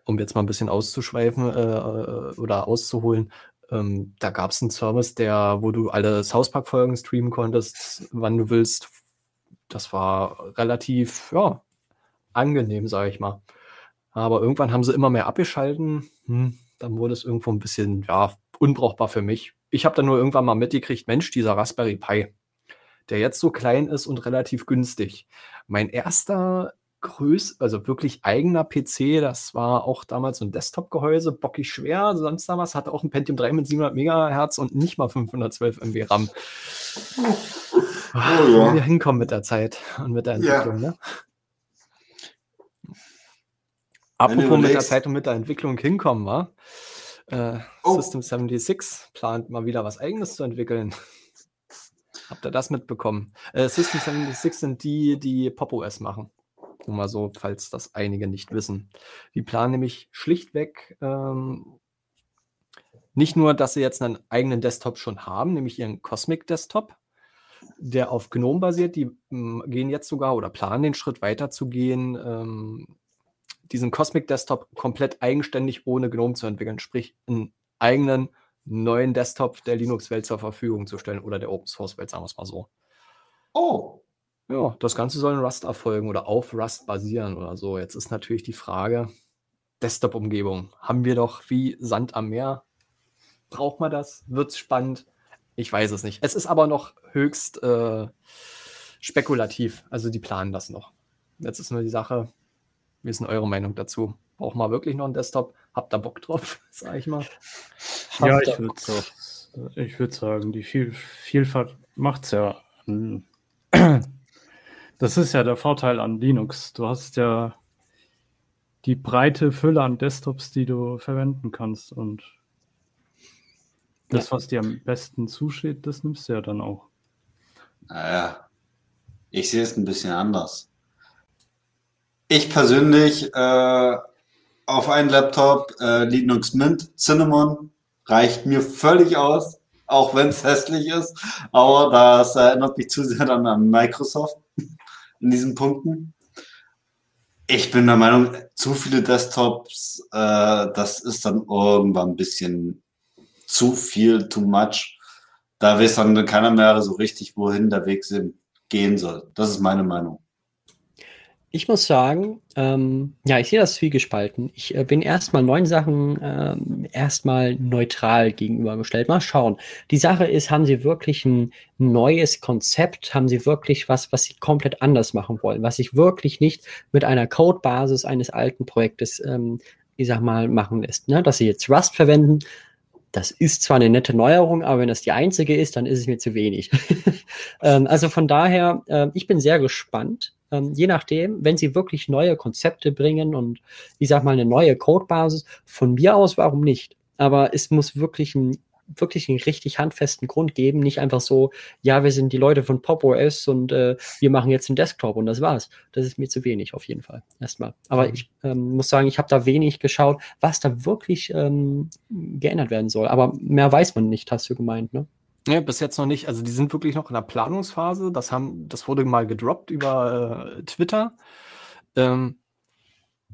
Speaker 1: um jetzt mal ein bisschen auszuschweifen äh, äh, oder auszuholen. Ähm, da gab es einen Service, der, wo du alle South Park-Folgen streamen konntest, wann du willst. Das war relativ, ja, angenehm, sage ich mal. Aber irgendwann haben sie immer mehr abgeschalten. Hm, dann wurde es irgendwo ein bisschen, ja, unbrauchbar für mich. Ich habe dann nur irgendwann mal mitgekriegt, Mensch, dieser Raspberry Pi, der jetzt so klein ist und relativ günstig. Mein erster größ, also wirklich eigener PC. Das war auch damals so ein Desktop-Gehäuse, bockig schwer, sonst damals hatte auch ein Pentium 3 mit 700 MHz und nicht mal 512 MB RAM. Oh, oh, ja. Wo wir hinkommen mit der Zeit und mit der Entwicklung, ja. ne? Apropos mit der Zeit und mit der Entwicklung hinkommen, war äh, oh. System 76 plant mal wieder was eigenes zu entwickeln. Habt ihr das mitbekommen? Äh, System 76 sind die, die Pop OS machen. Nur mal so, falls das einige nicht wissen. Die planen nämlich schlichtweg ähm, nicht nur, dass sie jetzt einen eigenen Desktop schon haben, nämlich ihren Cosmic Desktop, der auf GNOME basiert. Die ähm, gehen jetzt sogar oder planen den Schritt weiter zu gehen, ähm, diesen Cosmic Desktop komplett eigenständig ohne GNOME zu entwickeln, sprich einen eigenen neuen Desktop der Linux-Welt zur Verfügung zu stellen oder der Open-Source-Welt, sagen wir es mal so.
Speaker 3: Oh.
Speaker 1: Ja, das Ganze soll in Rust erfolgen oder auf Rust basieren oder so. Jetzt ist natürlich die Frage, Desktop-Umgebung. Haben wir doch wie Sand am Meer. Braucht man das? Wird's spannend? Ich weiß es nicht. Es ist aber noch höchst äh, spekulativ. Also die planen das noch. Jetzt ist nur die Sache, wie ist denn eure Meinung dazu? Braucht man wirklich noch einen Desktop? Habt ihr Bock drauf, sag ich mal?
Speaker 4: ja, ich würde ich würd sagen, die Viel Vielfalt macht es ja. Das ist ja der Vorteil an Linux. Du hast ja die breite Fülle an Desktops, die du verwenden kannst. Und das, ja. was dir am besten zusteht, das nimmst du ja dann auch.
Speaker 3: Naja, ich sehe es ein bisschen anders. Ich persönlich äh, auf einen Laptop äh, Linux Mint Cinnamon reicht mir völlig aus, auch wenn es hässlich ist. Aber das erinnert mich zu sehr dann an Microsoft in diesen Punkten. Ich bin der Meinung, zu viele Desktops, äh, das ist dann irgendwann ein bisschen zu viel, too much. Da weiß dann keiner mehr so richtig, wohin der Weg gehen soll. Das ist meine Meinung.
Speaker 2: Ich muss sagen, ähm, ja, ich sehe das zwiegespalten. Ich äh, bin erstmal neuen Sachen ähm, erstmal neutral gegenübergestellt. Mal schauen. Die Sache ist, haben sie wirklich ein neues Konzept? Haben sie wirklich was, was sie komplett anders machen wollen? Was sich wirklich nicht mit einer Codebasis eines alten Projektes, ähm, ich sag mal, machen lässt. Ne? Dass sie jetzt Rust verwenden, das ist zwar eine nette Neuerung, aber wenn das die einzige ist, dann ist es mir zu wenig. ähm, also von daher, äh, ich bin sehr gespannt ähm, je nachdem, wenn sie wirklich neue Konzepte bringen und ich sag mal eine neue Codebasis, von mir aus, warum nicht? Aber es muss wirklich ein wirklich einen richtig handfesten Grund geben, nicht einfach so, ja, wir sind die Leute von Pop OS und äh, wir machen jetzt einen Desktop und das war's. Das ist mir zu wenig auf jeden Fall erstmal. Aber mhm. ich ähm, muss sagen, ich habe da wenig geschaut, was da wirklich ähm, geändert werden soll. Aber mehr weiß man nicht, hast du gemeint, ne?
Speaker 1: Ja, bis jetzt noch nicht. Also die sind wirklich noch in der Planungsphase. Das haben, das wurde mal gedroppt über äh, Twitter. Ähm,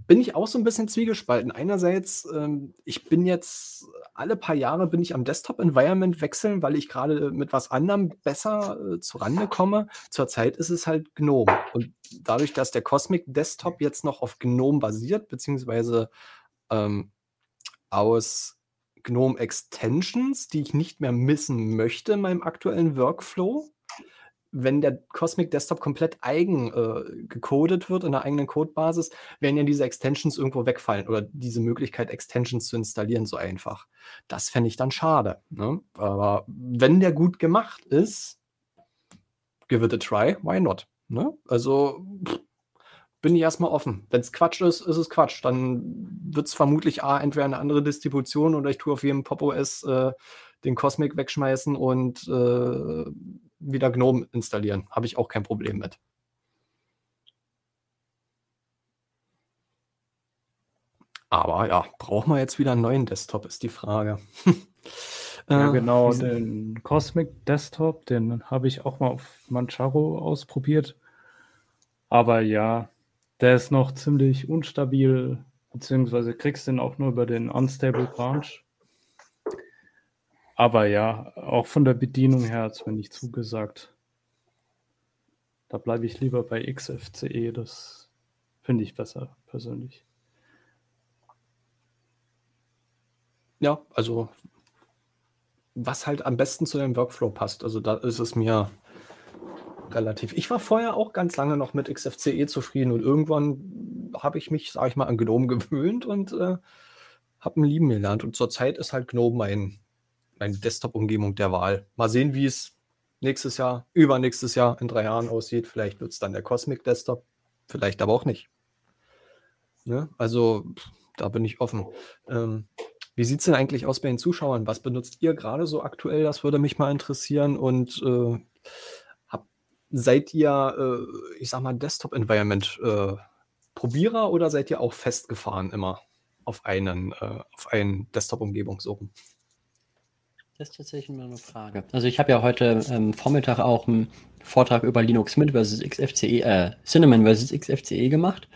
Speaker 1: bin ich auch so ein bisschen zwiegespalten. Einerseits, ähm, ich bin jetzt alle paar Jahre bin ich am Desktop-Environment wechseln, weil ich gerade mit was anderem besser äh, zurande komme. Zurzeit ist es halt GNOME. Und dadurch, dass der Cosmic Desktop jetzt noch auf GNOME basiert, beziehungsweise ähm, aus GNOME Extensions, die ich nicht mehr missen möchte in meinem aktuellen Workflow. Wenn der Cosmic Desktop komplett eigen äh, gecodet wird in einer eigenen Codebasis, werden ja diese Extensions irgendwo wegfallen oder diese Möglichkeit, Extensions zu installieren, so einfach. Das fände ich dann schade. Ne? Aber wenn der gut gemacht ist, give it a try, why not? Ne? Also, pff, bin ich erstmal offen. Wenn es Quatsch ist, ist es Quatsch. Dann wird es vermutlich A, entweder eine andere Distribution oder ich tue auf jedem Pop OS äh, den Cosmic wegschmeißen und äh, wieder GNOME installieren. Habe ich auch kein Problem mit. Aber ja, braucht man jetzt wieder einen neuen Desktop, ist die Frage.
Speaker 4: ja, äh, genau, den Cosmic Desktop, den habe ich auch mal auf Manjaro ausprobiert. Aber ja, der ist noch ziemlich instabil, beziehungsweise kriegst den auch nur über den Unstable Branch. Aber ja, auch von der Bedienung her hat es mir nicht zugesagt. Da bleibe ich lieber bei XFCE, das finde ich besser persönlich.
Speaker 1: Ja, also was halt am besten zu deinem Workflow passt. Also da ist es mir relativ. Ich war vorher auch ganz lange noch mit XFCE zufrieden und irgendwann habe ich mich, sage ich mal, an GNOME gewöhnt und äh, habe ihn lieben gelernt. Und zurzeit ist halt GNOME mein, meine Desktop-Umgebung der Wahl. Mal sehen, wie es nächstes Jahr, übernächstes Jahr, in drei Jahren aussieht. Vielleicht wird es dann der Cosmic Desktop, vielleicht aber auch nicht. Ne? Also da bin ich offen. Ähm, wie sieht es denn eigentlich aus bei den Zuschauern? Was benutzt ihr gerade so aktuell? Das würde mich mal interessieren. Und äh, seid ihr, äh, ich sag mal, Desktop-Environment äh, oder seid ihr auch festgefahren immer auf einen, äh, auf einen Desktop-Umgebung so
Speaker 2: Das ist tatsächlich immer eine Frage. Also ich habe ja heute ähm, Vormittag auch einen Vortrag über Linux Mint versus XFCE, äh, Cinnamon versus XFCE gemacht.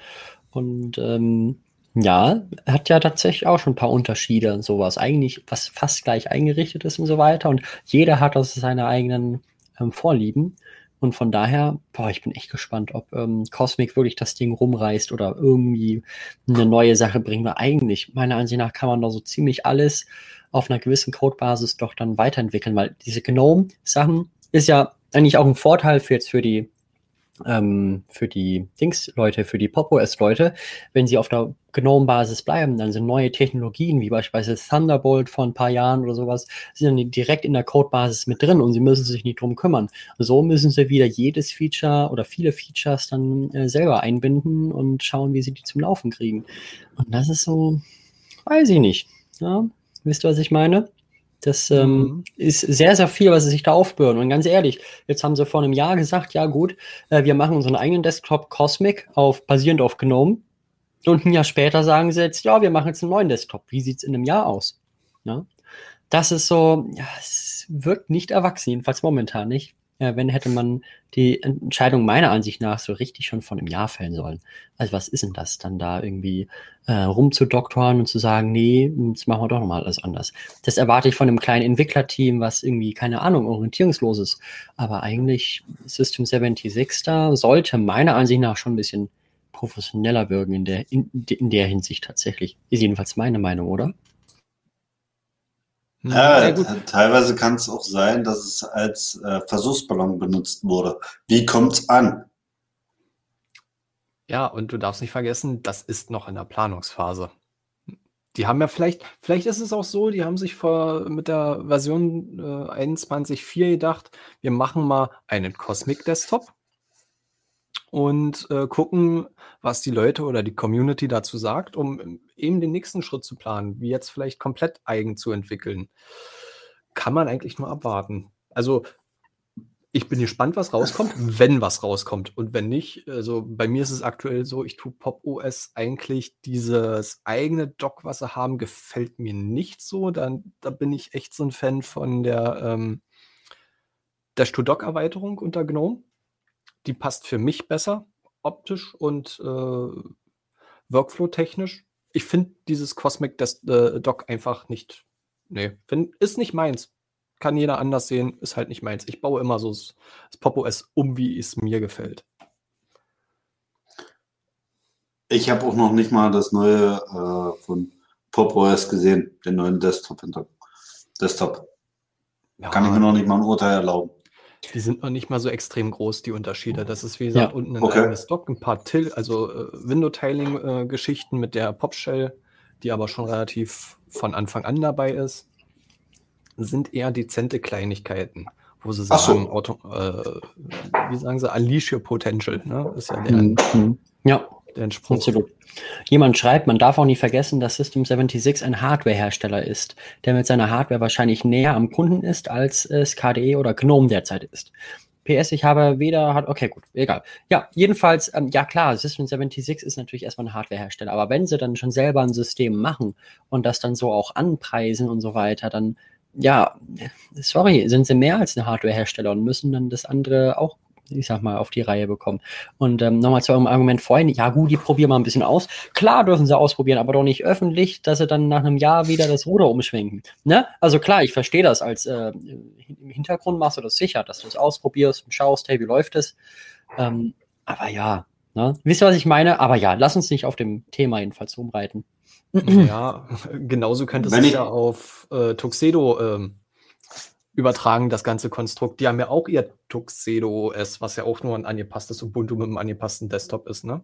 Speaker 2: Und ähm, ja, hat ja tatsächlich auch schon ein paar Unterschiede und sowas. Eigentlich, was fast gleich eingerichtet ist und so weiter. Und jeder hat aus seine eigenen ähm, Vorlieben. Und von daher, boah, ich bin echt gespannt, ob ähm, Cosmic wirklich das Ding rumreißt oder irgendwie eine neue Sache bringt. Weil eigentlich, meiner Ansicht nach, kann man da so ziemlich alles auf einer gewissen Codebasis doch dann weiterentwickeln, weil diese GNOME-Sachen ist ja eigentlich auch ein Vorteil für jetzt für die ähm, für die Dings-Leute, für die Pop-OS-Leute, wenn sie auf der GNOME-Basis bleiben, dann sind neue Technologien, wie beispielsweise Thunderbolt vor ein paar Jahren oder sowas, sind dann direkt in der Codebasis mit drin und sie müssen sich nicht drum kümmern. So müssen sie wieder jedes Feature oder viele Features dann äh, selber einbinden und schauen, wie sie die zum Laufen kriegen. Und das ist so, weiß ich nicht. Ja? Wisst ihr, was ich meine? Das ähm, mhm. ist sehr, sehr viel, was sie sich da aufbürden. Und ganz ehrlich, jetzt haben sie vor einem Jahr gesagt, ja gut, äh, wir machen unseren eigenen Desktop Cosmic auf, basierend auf GNOME. Und ein Jahr später sagen sie jetzt, ja, wir machen jetzt einen neuen Desktop. Wie sieht's in einem Jahr aus? Ja? Das ist so, ja, es wirkt nicht erwachsen, jedenfalls momentan nicht äh, wenn hätte man die Entscheidung meiner Ansicht nach so richtig schon von einem Jahr fällen sollen. Also was ist denn das dann da irgendwie äh, rumzudoktoren und zu sagen, nee, jetzt machen wir doch nochmal alles anders. Das erwarte ich von einem kleinen Entwicklerteam, was irgendwie, keine Ahnung, orientierungslos ist. Aber eigentlich System 76 da sollte meiner Ansicht nach schon ein bisschen professioneller wirken in der, in, in der Hinsicht tatsächlich. Ist jedenfalls meine Meinung, oder?
Speaker 3: Ja, ja teilweise kann es auch sein, dass es als äh, Versuchsballon benutzt wurde. Wie kommt's an?
Speaker 1: Ja, und du darfst nicht vergessen, das ist noch in der Planungsphase. Die haben ja vielleicht, vielleicht ist es auch so, die haben sich vor, mit der Version äh, 21.4 gedacht, wir machen mal einen Cosmic Desktop und äh, gucken, was die Leute oder die Community dazu sagt, um eben den nächsten Schritt zu planen, wie jetzt vielleicht komplett eigen zu entwickeln. Kann man eigentlich nur abwarten. Also ich bin gespannt, was rauskommt, wenn was rauskommt. Und wenn nicht, also bei mir ist es aktuell so, ich tue Pop OS eigentlich dieses eigene Dock, was sie haben, gefällt mir nicht so. Dann, da bin ich echt so ein Fan von der, ähm, der Studock-Erweiterung unter GNOME die passt für mich besser, optisch und äh, Workflow-technisch. Ich finde dieses Cosmic Des äh, Dock einfach nicht, nee, find, ist nicht meins. Kann jeder anders sehen, ist halt nicht meins. Ich baue immer so das, das Pop OS um, wie es mir gefällt.
Speaker 3: Ich habe auch noch nicht mal das neue äh, von Pop OS gesehen, den neuen Desktop. Desktop. Ja, Kann ich mir noch nicht mal ein Urteil erlauben.
Speaker 1: Die sind noch nicht mal so extrem groß, die Unterschiede. Das ist, wie gesagt, ja. unten ein okay. eigenes Dock, ein paar Till, also äh, Window-Tiling-Geschichten äh, mit der Popshell, die aber schon relativ von Anfang an dabei ist, sind eher dezente Kleinigkeiten, wo sie sagen, so. Auto, äh, wie sagen sie, unleash your potential, ne? Ist ja der,
Speaker 2: mhm. Ja. Der Spruch. Absolut. Jemand schreibt, man darf auch nicht vergessen, dass System 76 ein Hardwarehersteller ist, der mit seiner Hardware wahrscheinlich näher am Kunden ist, als es KDE oder GNOME derzeit ist. PS, ich habe weder hat, okay, gut, egal. Ja, jedenfalls, ähm, ja klar, System 76 ist natürlich erstmal ein Hardwarehersteller, aber wenn sie dann schon selber ein System machen und das dann so auch anpreisen und so weiter, dann, ja, sorry, sind sie mehr als ein Hardwarehersteller und müssen dann das andere auch ich sag mal, auf die Reihe bekommen. Und ähm, nochmal zu eurem Argument vorhin, ja gut, die probieren mal ein bisschen aus. Klar dürfen sie ausprobieren, aber doch nicht öffentlich, dass sie dann nach einem Jahr wieder das Ruder umschwenken. Ne? Also klar, ich verstehe das als äh, im Hintergrund machst du das sicher, dass du es ausprobierst und schaust, hey, wie läuft es? Ähm, aber ja, ne? wisst ihr, was ich meine? Aber ja, lass uns nicht auf dem Thema jedenfalls rumreiten.
Speaker 1: Ja, genauso könnte es ja auf äh, Tuxedo ähm, übertragen, das ganze Konstrukt. Die haben ja auch ihr Tuxedo OS, was ja auch nur ein angepasstes Ubuntu mit einem angepassten Desktop ist, ne?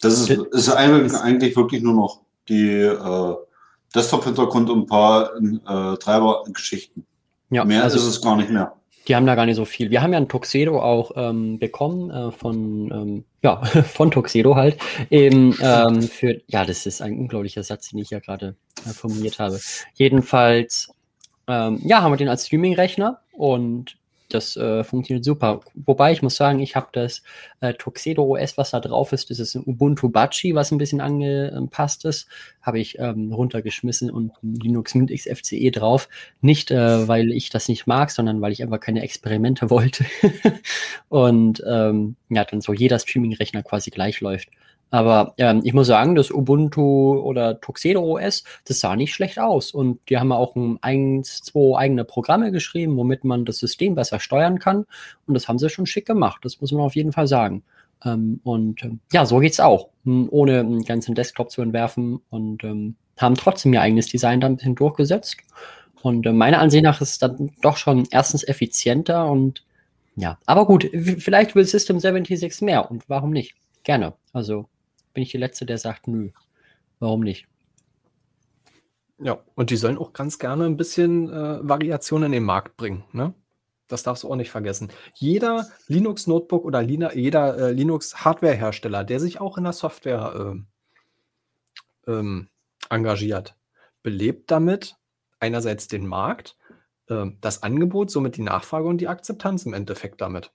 Speaker 3: Das ist, ist eigentlich wirklich nur noch die äh, Desktop-Hintergrund und ein paar äh, Treiber-Geschichten. Ja, mehr also, ist es gar nicht mehr.
Speaker 2: Die haben da gar nicht so viel. Wir haben ja ein Tuxedo auch ähm, bekommen äh, von, ähm, ja, von Tuxedo halt. Eben, ähm, für, ja, das ist ein unglaublicher Satz, den ich ja gerade äh, formuliert habe. Jedenfalls, ähm, ja, haben wir den als Streaming-Rechner und das äh, funktioniert super. Wobei ich muss sagen, ich habe das äh, Tuxedo OS, was da drauf ist, das ist ein Ubuntu Bachi, was ein bisschen angepasst ist, habe ich ähm, runtergeschmissen und Linux Mint XFCE drauf. Nicht, äh, weil ich das nicht mag, sondern weil ich einfach keine Experimente wollte. und ähm, ja, dann so jeder Streaming-Rechner quasi gleich läuft. Aber ähm, ich muss sagen, das Ubuntu oder Tuxedo OS, das sah nicht schlecht aus. Und die haben auch ein, eins, zwei eigene Programme geschrieben, womit man das System besser steuern kann. Und das haben sie schon schick gemacht. Das muss man auf jeden Fall sagen. Ähm, und ähm, ja, so geht's auch. Ohne einen ganzen Desktop zu entwerfen und ähm, haben trotzdem ihr eigenes Design da ein bisschen durchgesetzt. Und äh, meiner Ansicht nach ist es dann doch schon erstens effizienter und ja, aber gut, vielleicht will System 76 mehr und warum nicht? Gerne. Also bin ich der Letzte, der sagt, nö, warum nicht?
Speaker 1: Ja, und die sollen auch ganz gerne ein bisschen äh, Variation in den Markt bringen. Ne? Das darfst du auch nicht vergessen. Jeder Linux-Notebook oder Lina, jeder äh, Linux-Hardware-Hersteller, der sich auch in der Software äh, ähm, engagiert, belebt damit einerseits den Markt, ähm, das Angebot, somit die Nachfrage und die Akzeptanz im Endeffekt damit.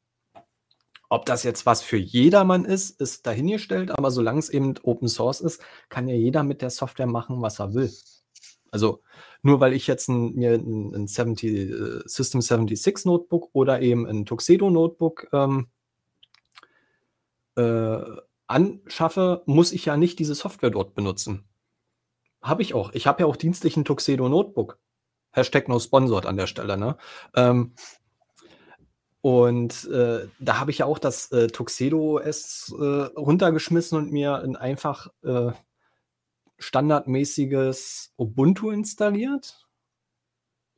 Speaker 1: Ob das jetzt was für jedermann ist, ist dahingestellt, aber solange es eben Open Source ist, kann ja jeder mit der Software machen, was er will. Also nur weil ich jetzt ein, mir ein, ein 70, äh, System 76 Notebook oder eben ein Tuxedo Notebook ähm, äh, anschaffe, muss ich ja nicht diese Software dort benutzen. Habe ich auch. Ich habe ja auch dienstlichen Tuxedo Notebook. Hashtag no sponsored an der Stelle. Ne? Ähm, und äh, da habe ich ja auch das äh, Tuxedo OS äh, runtergeschmissen und mir ein einfach äh, standardmäßiges Ubuntu installiert.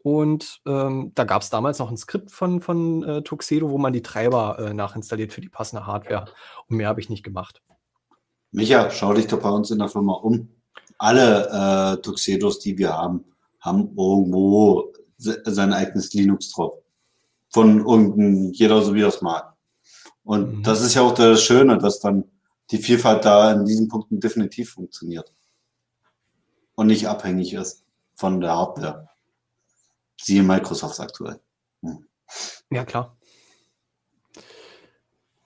Speaker 1: Und ähm, da gab es damals noch ein Skript von, von äh, Tuxedo, wo man die Treiber äh, nachinstalliert für die passende Hardware. Und mehr habe ich nicht gemacht.
Speaker 3: Micha, schau dich doch bei uns in der Firma um. Alle Tuxedos, die wir haben, haben irgendwo se sein eigenes Linux drauf von irgendeinem, jeder so wie er es mag. Und mhm. das ist ja auch das Schöne, dass dann die Vielfalt da in diesen Punkten definitiv funktioniert. Und nicht abhängig ist von der Hardware. Siehe Microsoft aktuell.
Speaker 1: Hm. Ja, klar.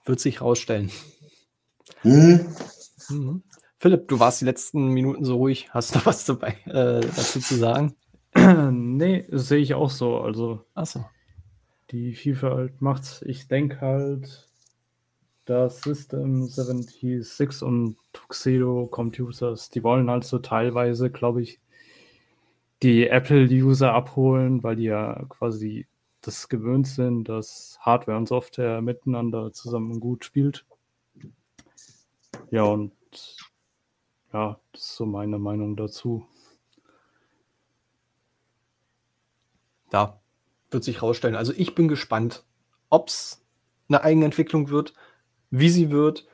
Speaker 1: Wird sich rausstellen. Hm. Mhm. Philipp, du warst die letzten Minuten so ruhig. Hast du was dabei, äh, dazu zu sagen?
Speaker 4: nee, sehe ich auch so. Also, Achso die Vielfalt macht's. Ich denke halt, dass System 76 und Tuxedo Computers, die wollen halt so teilweise, glaube ich, die Apple-User abholen, weil die ja quasi das gewöhnt sind, dass Hardware und Software miteinander zusammen gut spielt. Ja, und ja, das ist so meine Meinung dazu.
Speaker 1: Ja, wird sich herausstellen. Also ich bin gespannt, ob es eine Eigenentwicklung wird, wie sie wird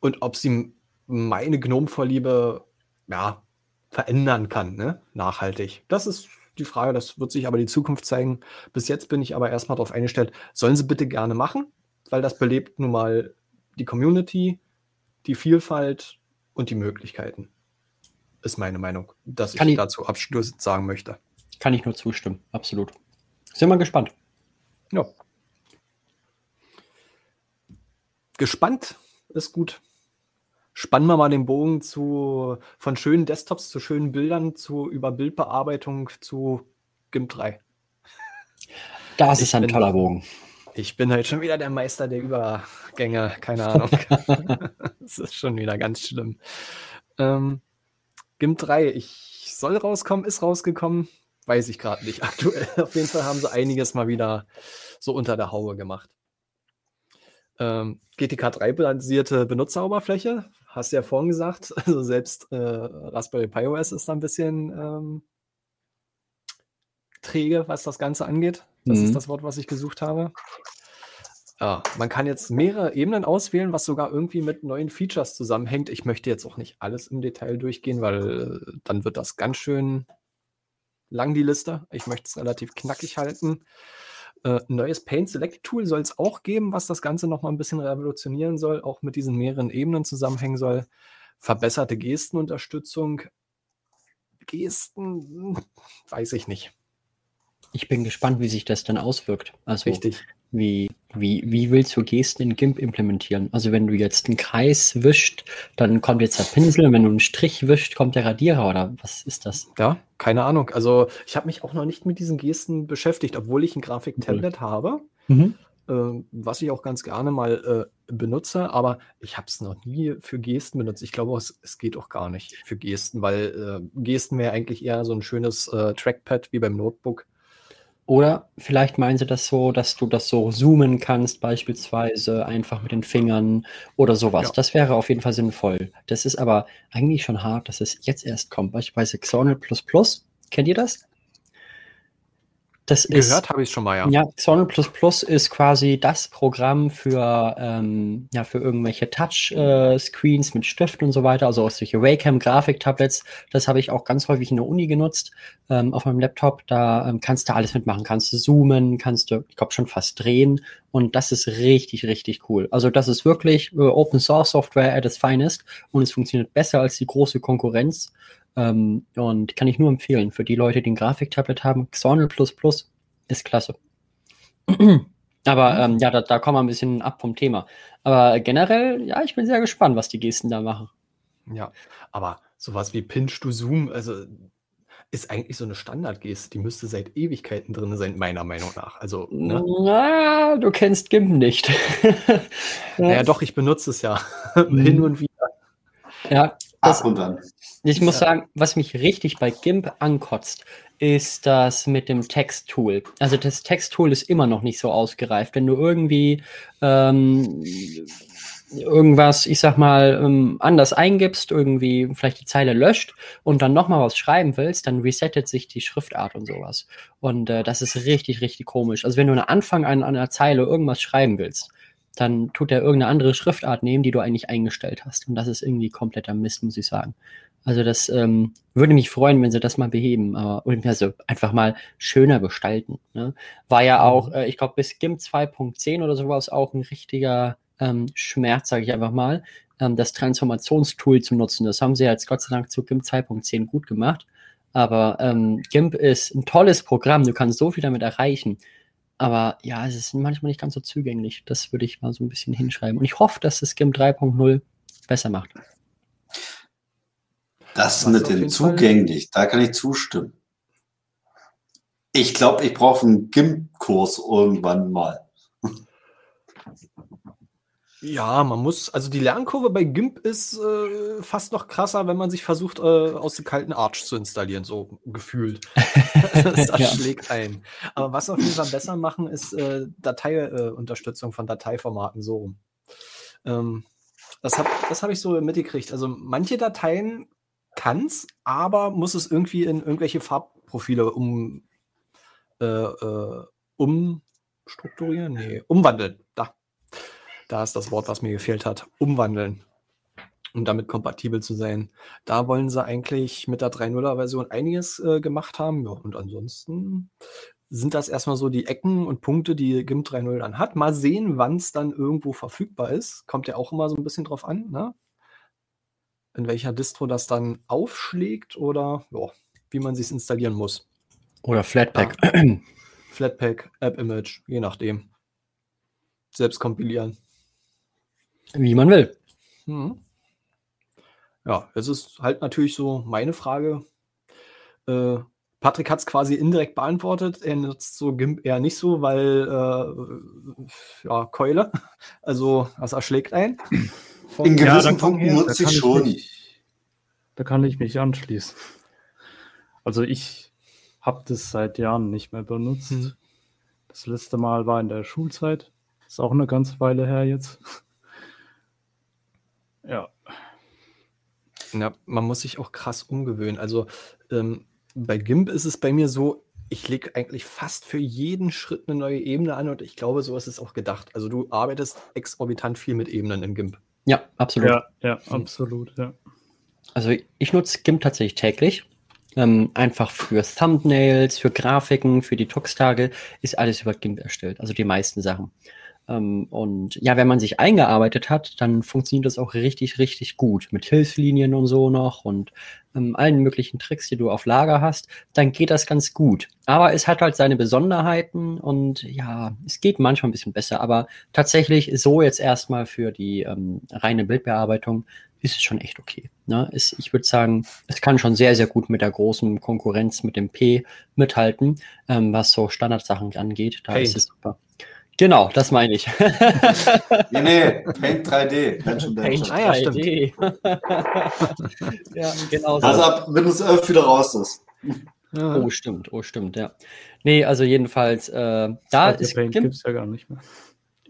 Speaker 1: und ob sie meine Gnome-Vorliebe ja, verändern kann, ne? nachhaltig. Das ist die Frage, das wird sich aber die Zukunft zeigen. Bis jetzt bin ich aber erstmal darauf eingestellt, sollen sie bitte gerne machen, weil das belebt nun mal die Community, die Vielfalt und die Möglichkeiten. Ist meine Meinung, dass ich, ich dazu abschließend sagen möchte.
Speaker 2: Kann ich nur zustimmen, absolut. Sind wir gespannt.
Speaker 1: Ja. Gespannt ist gut. Spannen wir mal den Bogen zu von schönen Desktops zu schönen Bildern zu über Bildbearbeitung zu GIMP 3.
Speaker 2: Das ich ist ein bin, toller Bogen.
Speaker 1: Ich bin halt schon wieder der Meister der Übergänge, keine Ahnung. das ist schon wieder ganz schlimm. Ähm, GIMP 3, ich soll rauskommen, ist rausgekommen. Weiß ich gerade nicht aktuell. Auf jeden Fall haben sie einiges mal wieder so unter der Haube gemacht. Ähm, GTK 3-basierte Benutzeroberfläche, hast du ja vorhin gesagt. Also selbst äh, Raspberry Pi OS ist da ein bisschen ähm, träge, was das Ganze angeht. Das
Speaker 2: Mhm.
Speaker 1: ist das Wort, was ich gesucht habe. Ja, man kann jetzt mehrere Ebenen auswählen, was sogar irgendwie mit neuen Features zusammenhängt. Ich möchte jetzt auch nicht alles im Detail durchgehen, weil äh, dann wird das ganz schön lang, die Liste. Ich möchte es relativ knackig halten. Äh, ein neues Paint Select Tool soll es auch geben, was das Ganze nochmal ein bisschen revolutionieren soll, auch mit diesen mehreren Ebenen zusammenhängen soll. Verbesserte Gestenunterstützung. Gesten, weiß ich nicht.
Speaker 2: Ich bin gespannt, wie sich das dann auswirkt. Also
Speaker 1: Richtig.
Speaker 2: Wie, wie, wie willst du Gesten in GIMP implementieren? Also wenn du jetzt einen Kreis wischt, dann kommt jetzt der Pinsel, und wenn du einen Strich wischt, kommt der Radierer oder was ist das?
Speaker 1: Ja, keine Ahnung. Also ich habe mich auch noch nicht mit diesen Gesten beschäftigt, obwohl ich ein Grafiktablet habe,
Speaker 2: Mhm.
Speaker 1: äh, was ich auch ganz gerne mal äh, benutze, aber ich habe es noch nie für Gesten benutzt. Ich glaube, es, es geht auch gar nicht für Gesten, weil äh, Gesten wäre eigentlich eher so ein schönes äh, Trackpad wie beim Notebook.
Speaker 2: Oder vielleicht meinen sie das so, dass du das so zoomen kannst, beispielsweise einfach mit den Fingern oder sowas.
Speaker 1: Ja.
Speaker 2: Das wäre auf jeden Fall sinnvoll. Das ist aber eigentlich schon hart, dass es jetzt erst kommt. Beispielsweise Xonal Kennt ihr das? Das ist.
Speaker 1: Gehört habe ich schon mal, ja.
Speaker 2: Ja, Xonal ist quasi das Programm für, ähm, ja, für irgendwelche Touch-Screens mit Stift und so weiter, also auch solche Wacom-Grafik-Tablets. Das habe ich auch ganz häufig in der Uni genutzt, ähm, auf meinem Laptop. Da ähm, kannst du alles mitmachen. Kannst du zoomen, kannst du, ich glaube, schon fast drehen. Und das ist richtig, richtig cool. Also das ist wirklich äh, Open-Source-Software at its finest und es funktioniert besser als die große Konkurrenz. Ähm, und kann ich nur empfehlen für die Leute, die ein Grafiktablet haben. Xonal ist klasse. Aber ähm, ja, da, da kommen wir ein bisschen ab vom Thema. Aber generell, ja, ich bin sehr gespannt, was die Gesten da machen.
Speaker 1: Ja, aber sowas wie Pinch to Zoom, also ist eigentlich so eine Standardgeste, die müsste seit Ewigkeiten drin sein, meiner Meinung nach. Also, ne?
Speaker 2: Na, du kennst GIMP nicht.
Speaker 1: Naja, doch, ich benutze es ja
Speaker 2: Mhm.
Speaker 1: hin und wieder.
Speaker 2: Ja, das,
Speaker 3: Ab und an.
Speaker 2: Ich muss sagen, was mich richtig bei GIMP ankotzt, ist das mit dem Texttool. Also das Texttool ist immer noch nicht so ausgereift. Wenn du irgendwie ähm, irgendwas, ich sag mal, ähm, anders eingibst, irgendwie vielleicht die Zeile löscht und dann nochmal was schreiben willst, dann resettet sich die Schriftart und sowas. Und äh, das ist richtig, richtig komisch. Also wenn du am Anfang an, an einer Zeile irgendwas schreiben willst, dann tut er irgendeine andere Schriftart nehmen, die du eigentlich eingestellt hast. Und das ist irgendwie kompletter Mist, muss ich sagen. Also das ähm, würde mich freuen, wenn sie das mal beheben, aber also einfach mal schöner gestalten. Ne? War ja auch, äh, ich glaube, bis GIMP 2.10 oder sowas auch ein richtiger ähm, Schmerz, sage ich einfach mal, ähm, das Transformationstool zu nutzen. Das haben sie jetzt Gott sei Dank zu GIMP 2.10 gut gemacht. Aber ähm, GIMP ist ein tolles Programm, du kannst so viel damit erreichen. Aber ja, es ist manchmal nicht ganz so zugänglich. Das würde ich mal so ein bisschen hinschreiben. Und ich hoffe, dass das GIMP 3.0 besser macht.
Speaker 3: Das
Speaker 1: Was
Speaker 3: mit dem
Speaker 1: jeden Fall-
Speaker 3: zugänglich, da kann ich zustimmen. Ich glaube, ich brauche einen GIMP-Kurs irgendwann mal.
Speaker 1: Ja, man muss, also die Lernkurve bei GIMP ist äh, fast noch krasser, wenn man sich versucht, äh, aus dem kalten Arch zu installieren, so gefühlt. das
Speaker 2: Ja.
Speaker 1: schlägt ein. Aber was auf jeden Fall besser machen, ist äh, Dateiunterstützung äh, von Dateiformaten so rum. Ähm, das habe das hab ich so mitgekriegt. Also manche Dateien kann es, aber muss es irgendwie in irgendwelche Farbprofile um, äh, äh, umstrukturieren? Nee, umwandeln. Da. Da ist das Wort, was mir gefehlt hat. Umwandeln. Um damit kompatibel zu sein. Da wollen sie eigentlich mit der 3.0er Version einiges äh, gemacht haben. Ja, und ansonsten sind das erstmal so die Ecken und Punkte, die GIMP 3.0 dann hat. Mal sehen, wann es dann irgendwo verfügbar ist. Kommt ja auch immer so ein bisschen drauf an, ne? In welcher Distro das dann aufschlägt oder ja, wie man sich installieren muss.
Speaker 2: Oder Flatpak.
Speaker 1: Flatpak, App Image, je nachdem. Selbst kompilieren.
Speaker 2: Wie man will.
Speaker 1: Mhm. Ja, es ist halt natürlich so meine Frage. Äh, Patrick hat es quasi indirekt beantwortet. Er nutzt so GIMP eher nicht so, weil äh, ja, Keule. Also das erschlägt ein. Vom-
Speaker 3: In
Speaker 4: Ja,
Speaker 3: gewissen
Speaker 4: da kann-
Speaker 3: Punkten nutze ich schon.
Speaker 4: mich- da kann ich mich anschließen. Also ich habe das seit Jahren nicht mehr benutzt.
Speaker 1: Mhm.
Speaker 4: Das letzte Mal war in der Schulzeit. Ist auch eine ganze Weile her jetzt. Ja,
Speaker 1: Ja, man muss sich auch krass umgewöhnen. Also ähm, bei GIMP ist es bei mir so, ich lege eigentlich fast für jeden Schritt eine neue Ebene an und ich glaube, so ist es auch gedacht. Also du arbeitest exorbitant viel mit Ebenen in GIMP.
Speaker 2: Ja, absolut.
Speaker 4: Ja, ja, absolut, ja.
Speaker 2: Also ich nutze GIMP tatsächlich täglich. Ähm, einfach für Thumbnails, für Grafiken, für die Tux-Tage ist alles über GIMP erstellt. Also die meisten Sachen. Ähm, und ja, wenn man sich eingearbeitet hat, dann funktioniert das auch richtig, richtig gut mit Hilfslinien und so noch und ähm, allen möglichen Tricks, die du auf Lager hast, dann geht das ganz gut. Aber es hat halt seine Besonderheiten und ja, es geht manchmal ein bisschen besser, aber tatsächlich so jetzt erstmal für die ähm, reine Bildbearbeitung ist es schon echt okay. Ne? Es, ich würde sagen, es kann schon sehr, sehr gut mit der großen Konkurrenz, mit dem P mithalten, ähm, was so Standardsachen angeht. Da
Speaker 1: Paint.
Speaker 2: ist es super. Genau, das meine ich.
Speaker 3: Nee, nee, Paint 3D. Wenn schon,
Speaker 2: Paint
Speaker 3: schon.
Speaker 1: Ah ja.
Speaker 2: 3D. genau so.
Speaker 3: Also ab Windows 11 wieder raus ist.
Speaker 1: Ja.
Speaker 2: Oh, stimmt, oh, stimmt, ja. Nee, also jedenfalls, äh, da ist
Speaker 4: Paint gibt es ja gar nicht mehr.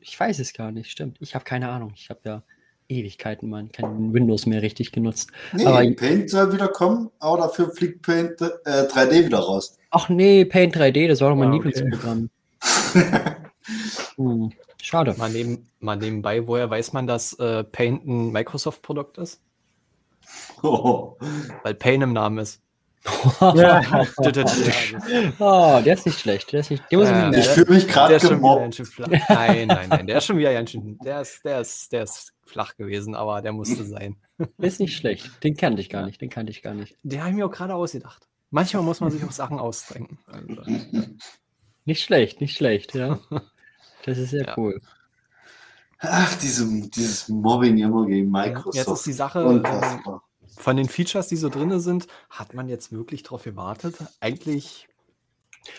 Speaker 2: ich weiß es gar nicht, stimmt. Ich habe keine Ahnung. Ich habe ja Ewigkeiten mal kein Windows mehr richtig genutzt.
Speaker 3: Nee,
Speaker 2: Aber-
Speaker 3: Paint soll wieder kommen, aber dafür fliegt Paint äh, 3D wieder raus.
Speaker 2: Ach nee, Paint 3D, das war doch mein
Speaker 4: Ah, okay.
Speaker 2: Hm, schade.
Speaker 1: Mal, neben, mal nebenbei, woher weiß man, dass äh, Paint ein Microsoft-Produkt ist?
Speaker 3: Oh.
Speaker 1: Weil Paint im Namen ist.
Speaker 4: Ja.
Speaker 2: Oh, der ist nicht schlecht. Der ist nicht, den muss ich
Speaker 1: Äh,
Speaker 3: fühle mich
Speaker 1: Der
Speaker 3: gerade
Speaker 1: ist schon wieder
Speaker 3: gemobbt.
Speaker 1: Nein, nein, nein, der ist schon wieder ganz schön. Der ist, der ist, der ist flach gewesen, aber der musste sein.
Speaker 2: Der ist nicht schlecht. Den kannte ich gar nicht. Den kannte ich gar nicht.
Speaker 1: Den habe ich mir auch gerade ausgedacht. Manchmal muss man sich auch Sachen ausdenken. Also,
Speaker 2: Nicht schlecht, nicht schlecht, ja. Das ist sehr
Speaker 1: Ja.
Speaker 2: cool.
Speaker 3: Ach, diese, dieses Mobbing immer gegen Microsoft.
Speaker 1: jetzt ist die Sache, äh,
Speaker 3: Unfassbar.
Speaker 1: von den Features, die so drin sind, hat man jetzt wirklich drauf gewartet? Eigentlich,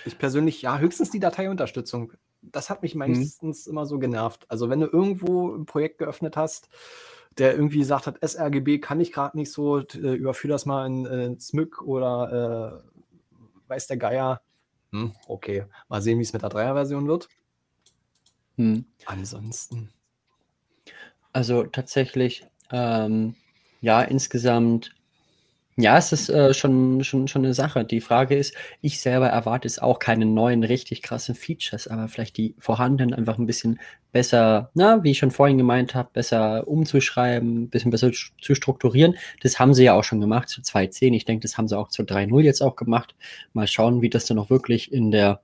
Speaker 1: ich persönlich, ja, höchstens die Dateiunterstützung. Das hat mich meistens immer so genervt. Also, wenn du irgendwo ein Projekt geöffnet hast, der irgendwie gesagt hat, sRGB kann ich gerade nicht so, äh, überführ das mal in, in SMYK oder äh, weiß der Geier. Hm, okay, mal sehen, wie es mit der Dreier-Version wird.
Speaker 2: Hm.
Speaker 1: Ansonsten.
Speaker 2: Also tatsächlich, ähm, ja, insgesamt, ja, es ist äh, schon, schon, schon eine Sache. Die Frage ist, ich selber erwarte jetzt auch keine neuen, richtig krassen Features, aber vielleicht die vorhandenen einfach ein bisschen besser, na, wie ich schon vorhin gemeint habe, besser umzuschreiben, ein bisschen besser zu strukturieren. Das haben sie ja auch schon gemacht zu 2.10. Ich denke, das haben sie auch zu 3.0 jetzt auch gemacht. Mal schauen, wie das dann auch wirklich in der,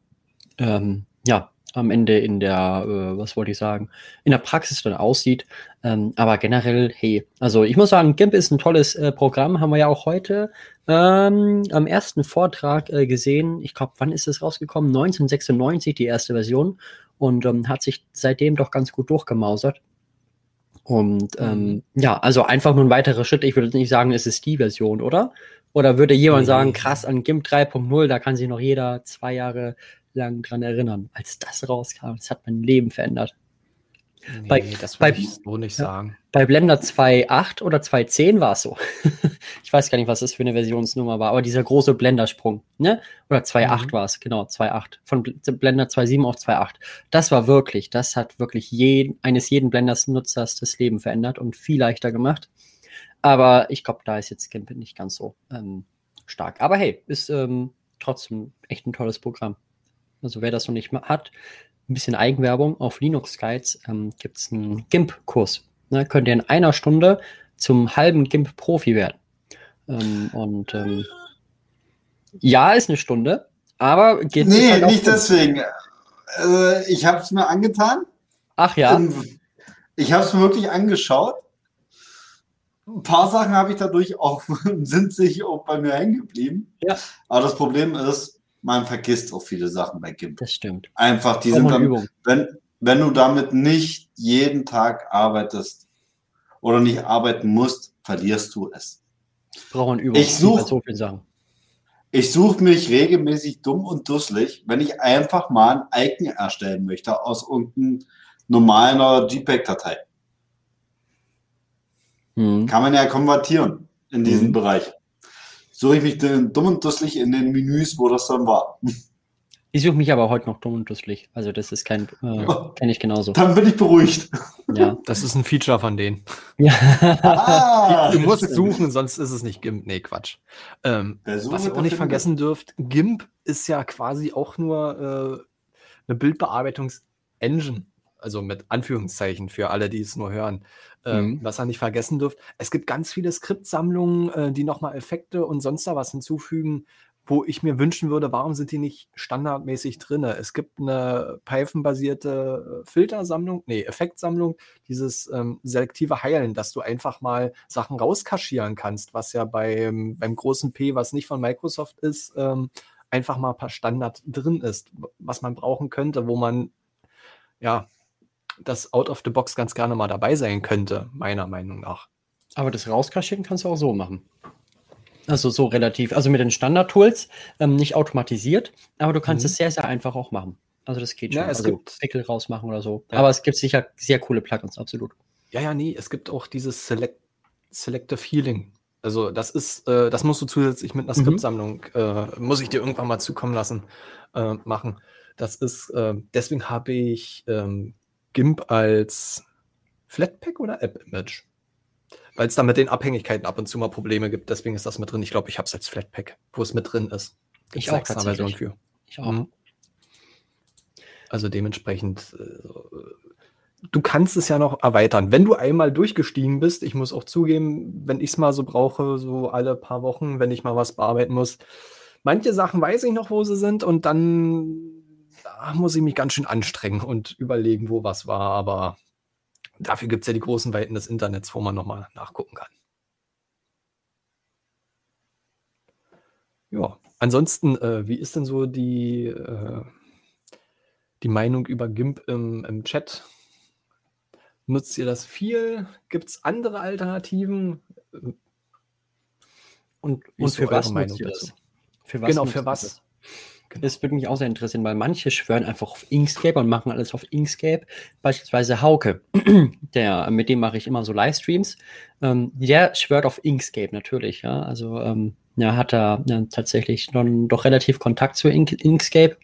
Speaker 2: ähm, ja, am Ende in der, äh, was wollte ich sagen, in der Praxis dann aussieht. Ähm, aber generell, hey, also ich muss sagen, GIMP ist ein tolles äh, Programm, haben wir ja auch heute ähm, am ersten Vortrag äh, gesehen. Ich glaube, wann ist es rausgekommen? 1996, die erste Version. Und ähm, hat sich seitdem doch ganz gut durchgemausert. Und ähm, ja, also einfach nur ein weiterer Schritt. Ich würde nicht sagen, es ist die Version, oder? Oder würde jemand
Speaker 1: Nee.
Speaker 2: sagen, krass, an GIMP 3.0, da kann sich noch jeder zwei Jahre lang dran erinnern. Als das rauskam, das hat mein Leben verändert.
Speaker 1: Nee,
Speaker 2: Bei-
Speaker 1: das würde ich so nicht
Speaker 2: ja.
Speaker 1: sagen.
Speaker 2: Bei Blender 2.8 oder 2.10 war es so. ich weiß gar nicht, was das für eine Versionsnummer war, aber dieser große Blendersprung, ne? Oder 2.8
Speaker 1: Mhm.
Speaker 2: war es, genau, 2.8. Von Bl- Blender 2.7 auf 2.8. Das war wirklich, das hat wirklich jeden, eines jeden Blenders-Nutzers das Leben verändert und viel leichter gemacht. Aber ich glaube, da ist jetzt GIMP nicht ganz so ähm, stark. Aber hey, ist ähm, trotzdem echt ein tolles Programm. Also wer das noch nicht hat, ein bisschen Eigenwerbung. Auf Linux Guides ähm, gibt es einen GIMP-Kurs. Ne, könnt ihr in einer Stunde zum halben GIMP-Profi werden. Ähm, und ähm, ja, ist eine Stunde, aber geht es
Speaker 3: Nee,
Speaker 2: halt
Speaker 3: nicht
Speaker 2: rum.
Speaker 3: deswegen. Äh, ich habe es mir angetan.
Speaker 2: Ach ja,
Speaker 3: Ähm, Ich habe es mir wirklich angeschaut. Ein paar Sachen habe ich dadurch auch, sind sich auch bei mir hängen geblieben.
Speaker 2: Ja.
Speaker 3: Aber das Problem ist, man vergisst auch viele Sachen bei GIMP.
Speaker 2: das stimmt.
Speaker 3: Einfach, die sind dann,
Speaker 2: Übung.
Speaker 3: wenn, wenn du damit nicht jeden Tag arbeitest oder nicht arbeiten musst, verlierst du es.
Speaker 2: Brauchen Übung.
Speaker 3: Ich such-
Speaker 2: Bei so vielen Sachen.
Speaker 3: Ich suche mich regelmäßig dumm und dusselig, wenn ich einfach mal ein Icon erstellen möchte aus irgendeiner normaler JPEG-Datei.
Speaker 2: Hm.
Speaker 3: Kann man ja konvertieren in diesem
Speaker 2: Mhm.
Speaker 3: Bereich. Suche ich mich den dumm und dusselig in den Menüs, wo das dann war.
Speaker 2: Ich suche mich aber heute noch dumm und dusselig. Also das ist kein, äh, kenne ich genauso.
Speaker 3: Dann bin ich beruhigt.
Speaker 2: Ja.
Speaker 1: Das ist ein Feature von denen.
Speaker 2: ja.
Speaker 3: Ah,
Speaker 1: Du musst suchen, sonst ist es nicht GIMP. Nee, Quatsch. Ähm, was ihr auch nicht vergessen dürft, GIMP ist ja quasi auch nur äh, eine Bildbearbeitungs-Engine. Also mit Anführungszeichen für alle, die es nur hören. Ähm,
Speaker 2: Mhm.
Speaker 1: Was ihr nicht vergessen dürft, es gibt ganz viele Skriptsammlungen, äh, die nochmal Effekte und sonst da was hinzufügen, wo ich mir wünschen würde, warum sind die nicht standardmäßig drin? Es gibt eine Python-basierte äh, Filtersammlung, nee, Effektsammlung, dieses ähm, selektive Heilen, dass du einfach mal Sachen rauskaschieren kannst, was ja beim, beim großen P, was nicht von Microsoft ist, ähm, einfach mal per Standard drin ist, was man brauchen könnte, wo man ja das out of the box ganz gerne mal dabei sein könnte, meiner Meinung nach.
Speaker 2: Aber das Rauskaschieren kannst du auch so machen. Also so relativ, also mit den Standard-Tools, ähm, nicht automatisiert, aber du kannst
Speaker 1: Mhm.
Speaker 2: es sehr, sehr einfach auch machen. Also das geht schon.
Speaker 1: Ja, es
Speaker 2: also
Speaker 1: gibt-
Speaker 2: Pickel rausmachen oder so.
Speaker 1: Ja.
Speaker 2: Aber es gibt sicher sehr coole Plugins, absolut.
Speaker 1: Ja, ja, nee, es gibt auch dieses Select Selective Healing. Also das ist, äh, das musst du zusätzlich mit einer
Speaker 2: Mhm.
Speaker 1: Skriptsammlung, äh, muss ich dir irgendwann mal zukommen lassen, äh, machen. Das ist, äh, deswegen habe ich ähm, GIMP als Flatpak oder App-Image. Weil es da mit den Abhängigkeiten ab und zu mal Probleme gibt, deswegen ist das mit drin. Ich glaube, ich habe es als Flatpak, wo es mit drin ist. Gibt's
Speaker 2: Ich auch
Speaker 1: extra Version
Speaker 2: tatsächlich.
Speaker 1: für.
Speaker 2: Ich auch.
Speaker 1: Mhm. Also dementsprechend, äh, du kannst es ja noch erweitern. Wenn du einmal durchgestiegen bist, ich muss auch zugeben, wenn ich es mal so brauche, so alle paar Wochen, wenn ich mal was bearbeiten muss, manche Sachen weiß ich noch, wo sie sind und dann da muss ich mich ganz schön anstrengen und überlegen, wo was war, aber dafür gibt es ja die großen Weiten des Internets, wo man nochmal nachgucken kann. Ja, ansonsten, äh, wie ist denn so die, äh, die Meinung über GIMP im, im Chat? Nutzt ihr das viel? Gibt es andere Alternativen?
Speaker 2: Und, und für was
Speaker 1: Meinung
Speaker 2: nutzt ihr das? Für
Speaker 1: genau,
Speaker 2: nutzt
Speaker 1: für was? Genau.
Speaker 2: Das würde mich auch sehr interessieren, weil manche schwören einfach auf Inkscape und machen alles auf Inkscape. Beispielsweise Hauke, der, mit dem mache ich immer so Livestreams. Ähm, der schwört auf Inkscape natürlich, ja. Also ähm, ja, hat er ja, tatsächlich dann doch relativ Kontakt zu Ink Inkscape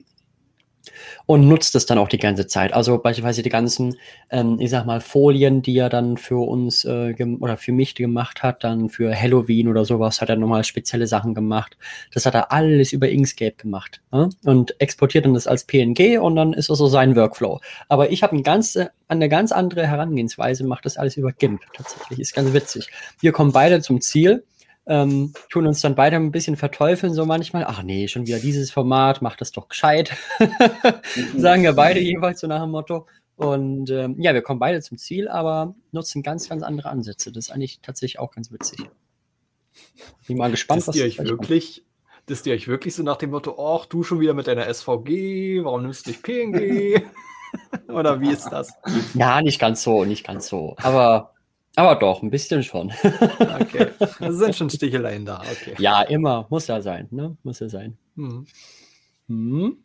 Speaker 2: und nutzt es dann auch die ganze Zeit. Also beispielsweise die ganzen, ähm, ich sag mal, Folien, die er dann für uns äh, oder für mich gemacht hat, dann für Halloween oder sowas, hat er nochmal spezielle Sachen gemacht. Das hat er alles über Inkscape gemacht ne? und exportiert dann das als PNG und dann ist das so sein Workflow. Aber ich habe ein äh, eine ganz andere Herangehensweise, mache das alles über GIMP tatsächlich. Ist ganz witzig. Wir kommen beide zum Ziel ähm, tun uns dann beide ein bisschen verteufeln, so manchmal. Ach nee, schon wieder dieses Format, macht das doch gescheit. Sagen wir beide jeweils so nach dem Motto. Und ähm, ja, wir kommen beide zum Ziel, aber nutzen ganz, ganz andere Ansätze. Das ist eigentlich tatsächlich auch ganz witzig. Bin mal gespannt,
Speaker 1: Disst ihr euch
Speaker 2: gleich kommt.
Speaker 1: wirklich, disst ihr euch wirklich so nach dem Motto, ach, du schon wieder mit deiner SVG, warum nimmst du nicht PNG? Oder wie ist das?
Speaker 2: Ja, nicht ganz so, nicht ganz so. Aber, aber doch, ein bisschen schon.
Speaker 1: Okay. Es sind schon Sticheleien da, okay.
Speaker 2: ja, immer. Muss ja sein, ne? Muss ja sein.
Speaker 1: Hm.
Speaker 2: Hm.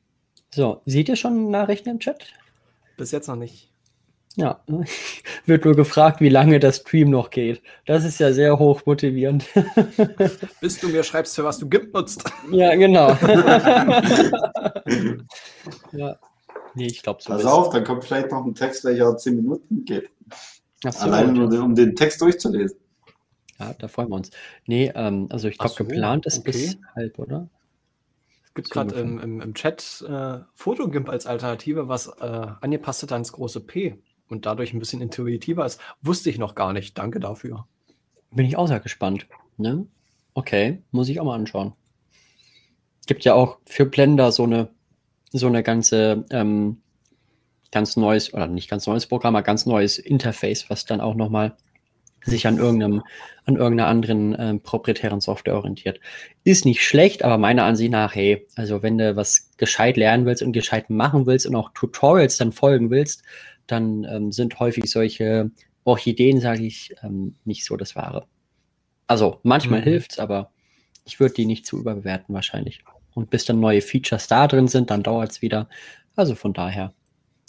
Speaker 2: So, seht ihr schon Nachrichten im Chat?
Speaker 1: Bis jetzt noch nicht.
Speaker 2: Ja, wird nur gefragt, wie lange der Stream noch geht. Das ist ja sehr hoch motivierend.
Speaker 1: Bis du mir schreibst, für was du GIMP nutzt.
Speaker 2: ja, genau. ja. Nee, ich glaube so.
Speaker 3: Pass
Speaker 2: ist-
Speaker 3: auf, dann kommt vielleicht noch ein Text, welcher 10 Minuten geht.
Speaker 2: So,
Speaker 3: Alleine nur, den- um den Text durchzulesen.
Speaker 2: Ja, da freuen wir uns. Nee, ähm, also ich glaube,
Speaker 1: so,
Speaker 2: geplant ist
Speaker 1: okay.
Speaker 2: bis halb, oder?
Speaker 1: Es gibt
Speaker 2: So
Speaker 1: gerade im, im, im Chat äh, Fotogimp als Alternative, was äh, angepasst hat ans große P und dadurch ein bisschen intuitiver ist. Wusste ich noch gar nicht. Danke dafür.
Speaker 2: Bin ich auch sehr gespannt. Ne? Okay, muss ich auch mal anschauen. Gibt ja auch für Blender so eine, so eine ganze, ähm, ganz neues, oder nicht ganz neues Programm, aber ganz neues Interface, was dann auch nochmal sich an irgendeinem, an irgendeiner anderen ähm, proprietären Software orientiert. Ist nicht schlecht, aber meiner Ansicht nach, hey, also wenn du was gescheit lernen willst und gescheit machen willst und auch Tutorials dann folgen willst, dann ähm, sind häufig solche Orchideen, sage ich, ähm, nicht so das Wahre. Also manchmal
Speaker 1: Mhm.
Speaker 2: hilft's, aber ich würde die nicht zu überbewerten wahrscheinlich. Und bis dann neue Features da drin sind, dann dauert's wieder. Also von daher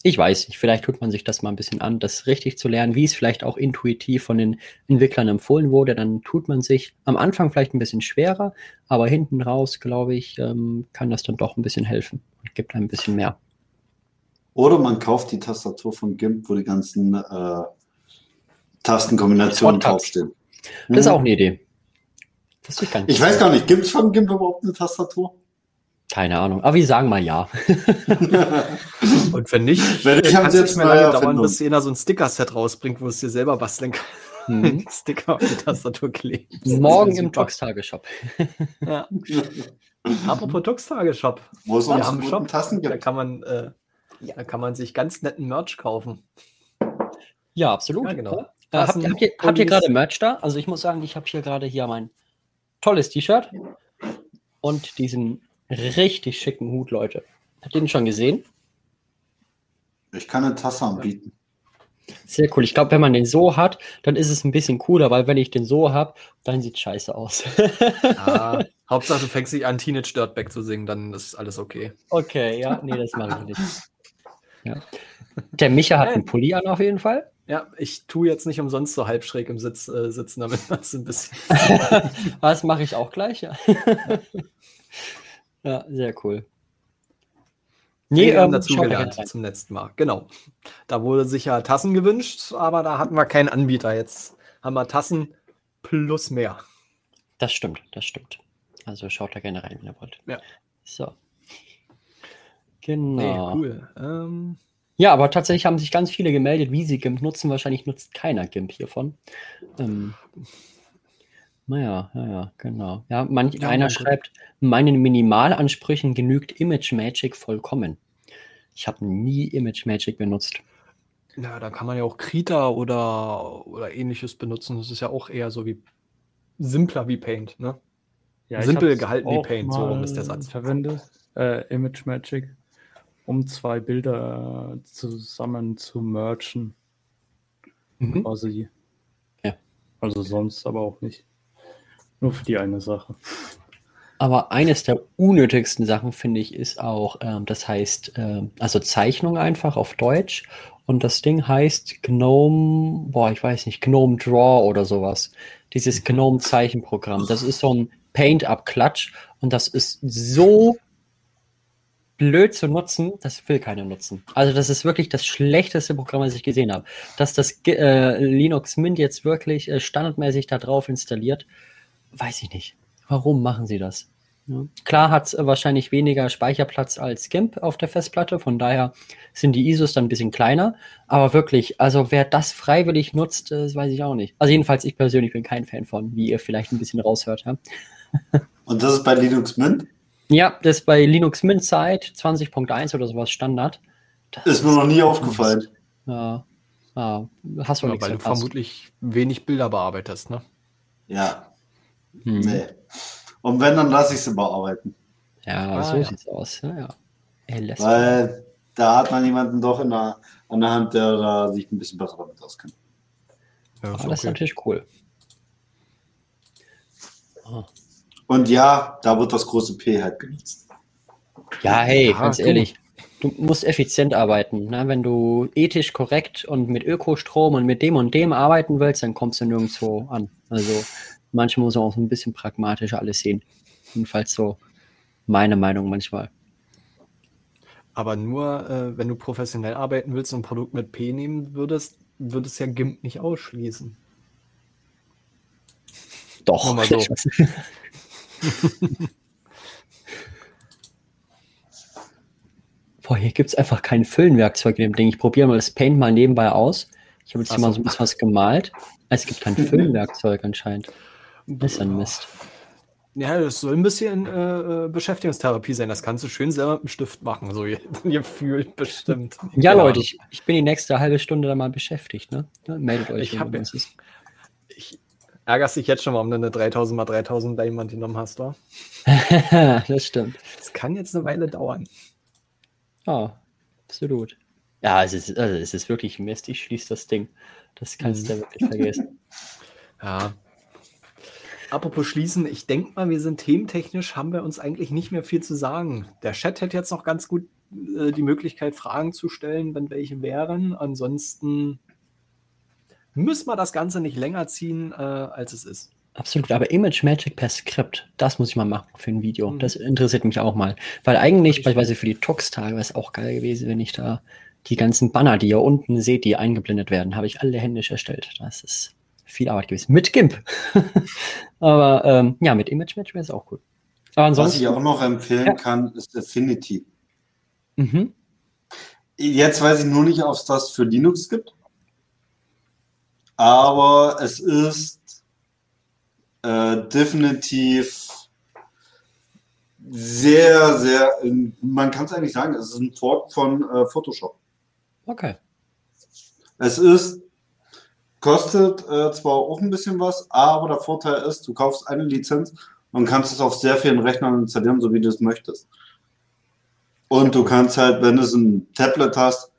Speaker 2: ich weiß nicht, vielleicht tut man sich das mal ein bisschen an, das richtig zu lernen, wie es vielleicht auch intuitiv von den Entwicklern empfohlen wurde. Dann tut man sich am Anfang vielleicht ein bisschen schwerer, aber hinten raus, glaube ich, ähm, kann das dann doch ein bisschen helfen und gibt ein bisschen mehr.
Speaker 3: Oder man kauft die Tastatur von GIMP, wo die ganzen äh, Tastenkombinationen draufstehen.
Speaker 2: Das ist
Speaker 3: Mhm.
Speaker 2: auch eine Idee. Ich.
Speaker 3: Ich weiß gar nicht, gibt es von GIMP überhaupt eine Tastatur?
Speaker 2: Keine Ahnung. Aber wir sagen mal ja.
Speaker 1: Und wenn nicht,
Speaker 3: Wenn haben
Speaker 1: kann es
Speaker 3: jetzt
Speaker 1: nicht mehr lange dauern, bis einer so ein Sticker-Set rausbringt, wo es dir selber basteln kann.
Speaker 2: Mhm.
Speaker 1: Sticker auf die Tastatur kleben.
Speaker 2: Morgen
Speaker 1: ist
Speaker 2: im
Speaker 1: super.
Speaker 2: Tux-Tageshop.
Speaker 1: Ja. Apropos Tux-Tage-Shop.
Speaker 3: Wo es
Speaker 1: Wir
Speaker 3: uns
Speaker 1: haben Shop,
Speaker 3: Tasten
Speaker 1: da
Speaker 3: gibt.
Speaker 1: kann man, äh, da kann man sich ganz netten Merch kaufen.
Speaker 2: Ja, absolut.
Speaker 1: Ja, genau.
Speaker 2: Äh, habt, ihr- habt, ihr, habt ihr gerade Merch da? Also ich muss sagen, ich habe hier gerade hier mein tolles T-Shirt und diesen richtig schicken Hut, Leute. Habt ihr den schon gesehen?
Speaker 3: Ich kann eine Tasse anbieten.
Speaker 2: Sehr cool. Ich glaube, wenn man den so hat, dann ist es ein bisschen cooler, weil wenn ich den so habe, dann sieht scheiße aus.
Speaker 1: Ah, Hauptsache, du fängst dich an, Teenage Dirtbag zu singen, dann ist alles okay.
Speaker 2: okay, ja, nee, das mache ich nicht. Ja. Der Micha hat einen Pulli an auf jeden Fall.
Speaker 1: Ja, ich tue jetzt nicht umsonst so halb schräg im Sitz äh, sitzen, damit man es ein bisschen.
Speaker 2: Das mache ich auch gleich, ja. ja, sehr cool.
Speaker 1: Nee, wir haben
Speaker 2: ähm,
Speaker 1: dazu
Speaker 2: schaut da
Speaker 1: gelernt
Speaker 2: gerne rein.
Speaker 1: zum letzten Mal. Genau. Da wurde sich ja Tassen gewünscht, aber da hatten wir keinen Anbieter. Jetzt haben wir Tassen plus mehr.
Speaker 2: Das stimmt, das stimmt. Also schaut da gerne rein, wenn ihr wollt.
Speaker 1: Ja.
Speaker 2: So.
Speaker 1: Nee,
Speaker 2: Genau.
Speaker 1: cool. Ähm,
Speaker 2: Ja, aber tatsächlich haben sich ganz viele gemeldet, wie sie GIMP nutzen. Wahrscheinlich nutzt keiner GIMP hiervon. Ähm, naja, ja, ja, genau. Ja, manch,
Speaker 1: Ja,
Speaker 2: einer
Speaker 1: Gott.
Speaker 2: schreibt, meinen Minimalansprüchen genügt Image Magic vollkommen. Ich habe nie Image Magic benutzt.
Speaker 1: ja, da kann man ja auch Krita oder, oder ähnliches benutzen. Das ist ja auch eher so wie simpler wie Paint, ne?
Speaker 4: Ja,
Speaker 1: Simpel gehalten wie Paint, so rum ist der Satz.
Speaker 4: Verwendet, äh, Image Magic, um zwei Bilder äh, zusammen zu merchen,
Speaker 2: Mhm.
Speaker 4: quasi.
Speaker 2: Ja.
Speaker 4: Also sonst aber auch nicht. Nur für die eine Sache.
Speaker 2: Aber eines der unnötigsten Sachen, finde ich, ist auch, ähm, das heißt, ähm, also Zeichnung einfach auf Deutsch. Und das Ding heißt Gnome, boah, ich weiß nicht, Gnome Draw oder sowas. Dieses Gnome-Zeichenprogramm. Das ist so ein Paint-Up-Klatsch. Und das ist so blöd zu nutzen, das will keiner nutzen. Also das ist wirklich das schlechteste Programm, was ich gesehen habe. Dass das äh, Linux Mint jetzt wirklich äh, standardmäßig da drauf installiert, weiß ich nicht. Warum machen sie das? Ja. Klar hat es wahrscheinlich weniger Speicherplatz als GIMP auf der Festplatte, von daher sind die ISOs dann ein bisschen kleiner. Aber wirklich, also wer das freiwillig nutzt, äh, das weiß ich auch nicht. Also jedenfalls ich persönlich bin kein Fan von, wie ihr vielleicht ein bisschen raushört. Ja,
Speaker 3: Und das ist bei Linux Mint?
Speaker 2: ja das ist bei Linux Mint Site 20.1 oder sowas Standard. Das
Speaker 3: Ist mir noch nie aufgefallen.
Speaker 2: Ja, ja, hast du
Speaker 1: Ja,
Speaker 2: nichts
Speaker 1: weil du vermutlich wenig Bilder bearbeitest, ne?
Speaker 3: Ja,
Speaker 2: Hm.
Speaker 3: nee. Und wenn, dann lasse ich sie bearbeiten.
Speaker 2: Ja,
Speaker 1: Ah,
Speaker 2: so
Speaker 1: ja.
Speaker 2: sieht's aus. Ja, ja. Lässt
Speaker 3: Weil da hat man jemanden doch in der, an der Hand, der da sich ein bisschen besser damit auskennt.
Speaker 1: Ja,
Speaker 2: Ah, das ist natürlich cool. Ah.
Speaker 3: Und ja, da wird das große P halt genutzt.
Speaker 2: Ja, hey,
Speaker 1: Ja,
Speaker 2: ganz
Speaker 1: du.
Speaker 2: ehrlich, du musst effizient arbeiten. Ne? Wenn du ethisch korrekt und mit Ökostrom und mit dem und dem arbeiten willst, dann kommst du nirgendwo an. Also manchmal muss man auch so ein bisschen pragmatisch alles sehen. Jedenfalls so meine Meinung manchmal.
Speaker 1: Aber nur, äh, wenn du professionell arbeiten willst und ein Produkt mit P nehmen würdest, würde es ja GIMP nicht ausschließen.
Speaker 2: Doch.
Speaker 1: Mal so.
Speaker 2: Boah, hier gibt es einfach kein Füllenwerkzeug in dem Ding. Ich probiere mal das Paint mal nebenbei aus. Ich habe jetzt
Speaker 1: Ach
Speaker 2: hier mal
Speaker 1: so.
Speaker 2: so ein bisschen was gemalt. Es gibt kein Füllenwerkzeug anscheinend. Das ist ein Mist.
Speaker 1: Ja, das soll ein bisschen äh, äh, Beschäftigungstherapie sein. Das kannst du schön selber mit dem Stift machen, so gefühlt bestimmt.
Speaker 2: Ja, Leute, ich, ich bin die nächste halbe Stunde da mal beschäftigt. Ne? Meldet euch.
Speaker 1: Ich hab ja-. Ich ärgerst dich jetzt schon, warum du eine 3000 x 3000 Diamond genommen hast, wa?
Speaker 2: das stimmt.
Speaker 1: Das kann jetzt eine Weile dauern.
Speaker 2: Ja, absolut. Ja, es ist, also es ist wirklich Mist. Ich schließe das Ding. Das kannst du ja wirklich vergessen.
Speaker 1: Ja. Apropos schließen, ich denke mal, wir sind thementechnisch, haben wir uns eigentlich nicht mehr viel zu sagen. Der Chat hätte jetzt noch ganz gut äh, die Möglichkeit, Fragen zu stellen, wenn welche wären. Ansonsten müssen wir das Ganze nicht länger ziehen, äh, als es ist.
Speaker 2: Absolut, aber Image Magic per Skript, das muss ich mal machen für ein Video.
Speaker 1: Mhm.
Speaker 2: Das interessiert mich auch mal. Weil eigentlich, beispielsweise für die Tux-Tage, wäre es auch geil gewesen, wenn ich da die ganzen Banner, die ihr unten seht, die eingeblendet werden, habe ich alle händisch erstellt. Das ist viel Arbeit gewesen. Mit GIMP. aber ähm, ja, mit Image Magic wäre es auch gut. Aber
Speaker 3: Was
Speaker 2: ansonsten.
Speaker 3: ich auch noch empfehlen
Speaker 2: Ja.
Speaker 3: kann, ist Affinity.
Speaker 2: Mhm.
Speaker 3: Jetzt weiß ich nur nicht, ob es das für Linux gibt. Aber es ist äh, definitiv sehr, sehr, ähm, man kann es eigentlich sagen, es ist ein Fork von äh, Photoshop.
Speaker 2: Okay.
Speaker 3: Es ist, kostet äh, zwar auch ein bisschen was, aber der Vorteil ist, du kaufst eine Lizenz und kannst es auf sehr vielen Rechnern installieren, so wie du es möchtest. Und du kannst halt, wenn du so ein Tablet hast,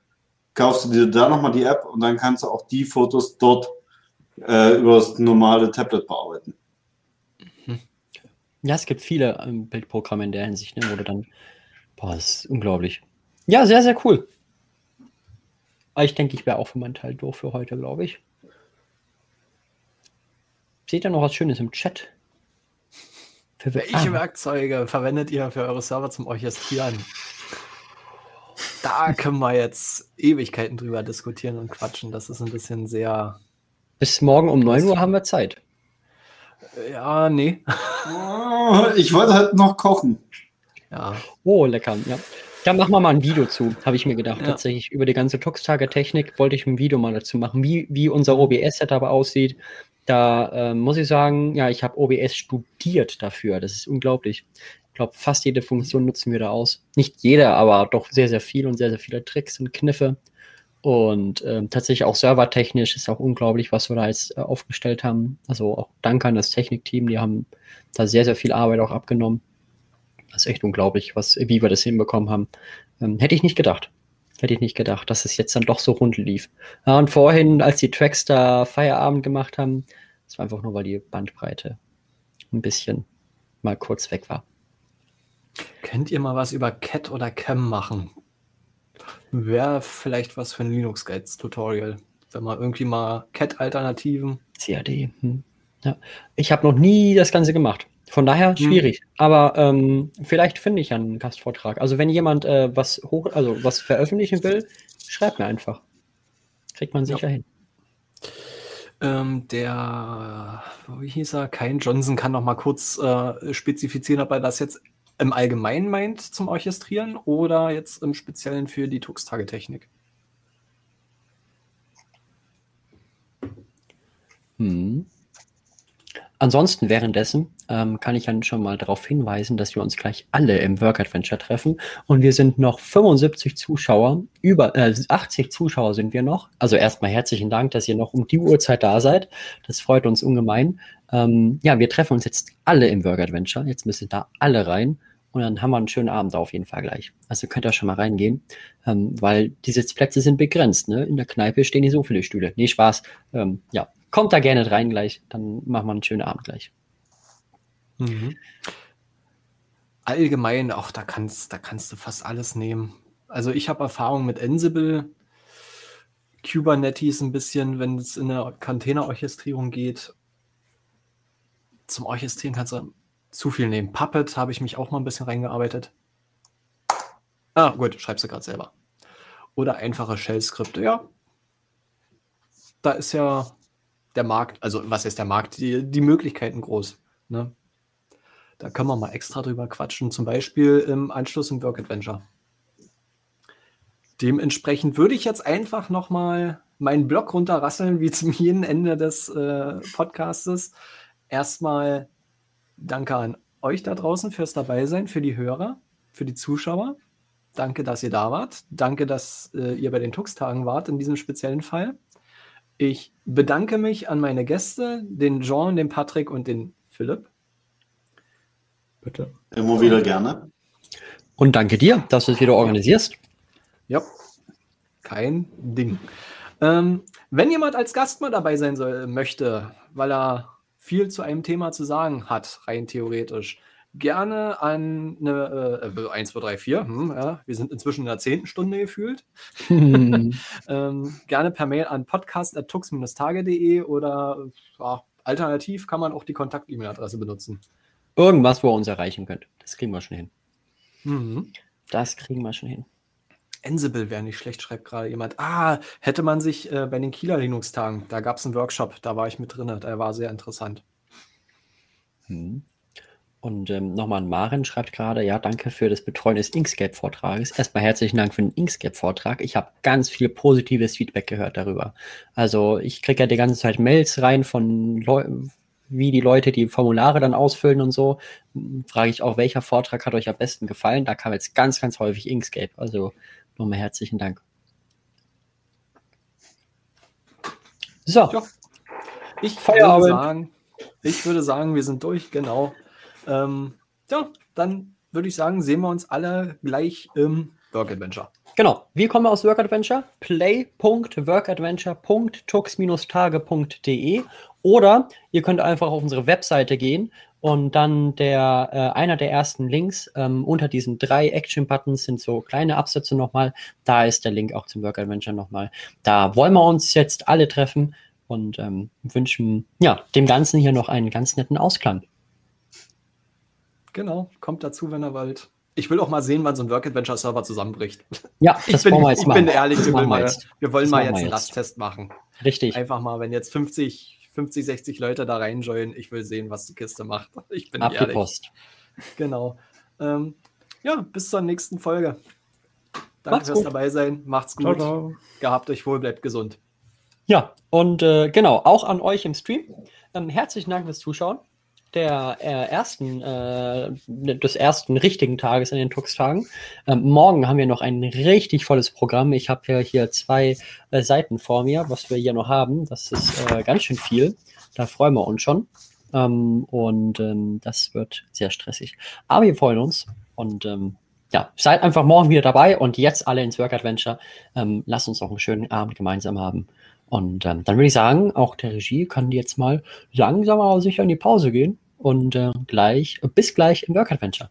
Speaker 3: kaufst du dir da nochmal die App und dann kannst du auch die Fotos dort äh, über das normale Tablet bearbeiten.
Speaker 2: Ja, es gibt viele ähm, Bildprogramme in der Hinsicht, ne, wo du dann. Boah, das ist unglaublich. Ja, sehr, sehr cool. Aber ich denke, ich wäre auch für meinen Teil durch für heute, glaube ich. Seht ihr noch was Schönes im Chat? Für
Speaker 1: Welche
Speaker 2: ah,
Speaker 1: Werkzeuge verwendet ihr für eure Server zum Orchestrieren? Da können wir jetzt Ewigkeiten drüber diskutieren und quatschen. Das ist ein bisschen sehr.
Speaker 2: bis morgen um 9 Uhr haben wir Zeit.
Speaker 1: Ja, nee.
Speaker 3: Oh, ich wollte halt noch kochen.
Speaker 1: Ja.
Speaker 2: Oh, lecker. Ja. Da machen wir mal ein Video zu, habe ich mir gedacht.
Speaker 1: Ja.
Speaker 2: Tatsächlich über die ganze Tux-Tage-Technik wollte ich ein Video mal dazu machen, wie, wie unser OBS-Setup aussieht. Da ähm, muss ich sagen, ja, ich habe OBS studiert dafür. Das ist unglaublich. Ich glaube, fast jede Funktion nutzen wir da aus. Nicht jeder, aber doch sehr, sehr viel und sehr, sehr viele Tricks und Kniffe. Und ähm, tatsächlich auch servertechnisch ist auch unglaublich, was wir da jetzt äh, aufgestellt haben. Also auch danke an das Technikteam, die haben da sehr, sehr viel Arbeit auch abgenommen. Das ist echt unglaublich, was, wie wir das hinbekommen haben. Ähm, hätte ich nicht gedacht. Hätte ich nicht gedacht, dass es jetzt dann doch so rund lief. Ja, und vorhin, als die Tracks da Feierabend gemacht haben, das war einfach nur, weil die Bandbreite ein bisschen mal kurz weg war.
Speaker 1: Könnt ihr mal was über Cat oder Cam machen? Wäre vielleicht was für ein Linux Guides Tutorial. Wenn man irgendwie mal Cat-Alternativen.
Speaker 2: CAD. Hm. Ja. Ich habe noch nie das Ganze gemacht. Von daher schwierig. Aber ähm, vielleicht finde ich ja einen Gastvortrag. Also wenn jemand äh, was hoch, also was veröffentlichen will, schreibt mir einfach. Kriegt man
Speaker 1: Ja.
Speaker 2: sicher hin.
Speaker 1: Ähm, der, wie hieß er? Kein Johnson kann noch mal kurz äh, spezifizieren, ob er das jetzt im Allgemeinen meint zum Orchestrieren oder jetzt im Speziellen für die Tux-Tage-Technik.
Speaker 2: Hm. Ansonsten währenddessen ähm, kann ich dann schon mal darauf hinweisen, dass wir uns gleich alle im Work Adventure treffen. Und wir sind noch 75 Zuschauer, über äh, 80 Zuschauer sind wir noch. Also erstmal herzlichen Dank, dass ihr noch um die Uhrzeit da seid. Das freut uns ungemein. Ähm, ja, wir treffen uns jetzt alle im Work Adventure. Jetzt müssen da alle rein. Und dann haben wir einen schönen Abend auf jeden Fall gleich. Also könnt ihr schon mal reingehen, ähm, weil die Sitzplätze sind begrenzt. Ne? In der Kneipe stehen nicht so viele Stühle. Nee, Spaß. Ähm, ja, kommt da gerne rein gleich. Dann machen wir einen schönen Abend gleich.
Speaker 1: Mhm. Allgemein, auch da kannst, da kannst du fast alles nehmen. Also ich habe Erfahrung mit Ansible, Kubernetes ein bisschen, wenn es in eine Containerorchestrierung geht. Zum Orchestrieren kannst du zu viel nehmen. Puppet habe ich mich auch mal ein bisschen reingearbeitet. Ah, gut, schreibst du gerade selber. Oder einfache Shell-Skripte, ja. Da ist ja der Markt, also was ist der Markt? Die, die Möglichkeiten groß. Ne? Da können wir mal extra drüber quatschen, zum Beispiel im Anschluss im Work Adventure. Dementsprechend würde ich jetzt einfach nochmal meinen Blog runterrasseln, wie zum jeden Ende des äh, Podcastes. Erstmal danke an euch da draußen fürs Dabeisein, für die Hörer, für die Zuschauer. Danke, dass ihr da wart. Danke, dass äh, ihr bei den Tux-Tagen wart, in diesem speziellen Fall. Ich bedanke mich an meine Gäste, den Jean, den Patrick und den Philipp.
Speaker 4: Bitte.
Speaker 3: Immer wieder gerne.
Speaker 2: Und danke dir, dass du es wieder organisierst.
Speaker 1: Ja, kein Ding. Ähm, wenn jemand als Gast mal dabei sein soll, möchte, weil er viel zu einem Thema zu sagen hat, rein theoretisch, gerne an eine äh, 1, 2, 3, 4. Hm, ja, wir sind inzwischen in der zehnten Stunde gefühlt. ähm, gerne per Mail an podcast.tux-tage.de oder ja, alternativ kann man auch die Kontakt-E-Mail-Adresse benutzen.
Speaker 2: Irgendwas, wo ihr uns erreichen könnt. Das kriegen wir schon hin.
Speaker 1: Mhm.
Speaker 2: Das kriegen wir schon hin.
Speaker 1: Ansible wäre nicht schlecht, schreibt gerade jemand. Ah, hätte man sich äh, bei den Kieler Linux-Tagen, da gab es einen Workshop, da war ich mit drin, der war sehr interessant.
Speaker 2: Hm. Und ähm, nochmal an Maren schreibt gerade, ja, danke für das Betreuen des Inkscape-Vortrages. Erstmal herzlichen Dank für den Inkscape-Vortrag. Ich habe ganz viel positives Feedback gehört darüber. Also ich kriege ja die ganze Zeit Mails rein von Leuten, wie die Leute die Formulare dann ausfüllen und so. Frage ich auch, welcher Vortrag hat euch am besten gefallen? Da kam jetzt ganz, ganz häufig Inkscape. Also nochmal herzlichen Dank.
Speaker 1: So. Ja. Ich Feierabend. Würde sagen, ich würde sagen, wir sind durch, genau. Ähm, ja, dann würde ich sagen, sehen wir uns alle gleich im Work Adventure.
Speaker 2: Genau, wir kommen aus Work Adventure, play.workadventure.tux-tage.de oder ihr könnt einfach auf unsere Webseite gehen und dann der äh, einer der ersten Links ähm, unter diesen drei Action-Buttons sind so kleine Absätze nochmal. Da ist der Link auch zum Work Adventure nochmal. Da wollen wir uns jetzt alle treffen und ähm, wünschen ja dem Ganzen hier noch einen ganz netten Ausklang.
Speaker 1: Genau, kommt dazu, wenn er wollt. Ich will auch mal sehen, wann so ein Work-Adventure-Server zusammenbricht.
Speaker 2: Ja,
Speaker 1: das ich bin,
Speaker 2: wir
Speaker 1: jetzt ich bin ehrlich, wir, mal, wir wollen das mal jetzt einen Lasttest machen.
Speaker 2: Richtig.
Speaker 1: Einfach mal, wenn jetzt 50, 50, 60 Leute da reinjoinen, ich will sehen, was die Kiste macht. Ich bin
Speaker 2: Ab
Speaker 1: ehrlich.
Speaker 2: Post.
Speaker 1: Genau. Ähm, ja, bis zur nächsten Folge. Danke Macht's fürs gut. dabei sein. Macht's gut. Ciao, ciao. Gehabt euch wohl, bleibt gesund.
Speaker 2: Ja, und äh, genau, auch an euch im Stream. Ähm, herzlichen Dank fürs Zuschauen der äh, ersten, äh, des ersten richtigen Tages in den Tux-Tagen. Ähm, morgen haben wir noch ein richtig volles Programm. Ich habe ja hier zwei äh, Seiten vor mir, was wir hier noch haben. Das ist äh, ganz schön viel. Da freuen wir uns schon. Ähm, und ähm, das wird sehr stressig. Aber wir freuen uns und ähm, ja, seid einfach morgen wieder dabei und jetzt alle ins Work Adventure. Ähm, lasst uns noch einen schönen Abend gemeinsam haben. Und ähm, dann würde ich sagen, auch der Regie kann jetzt mal langsam aber sicher in die Pause gehen und äh, gleich, bis gleich im Work Adventure.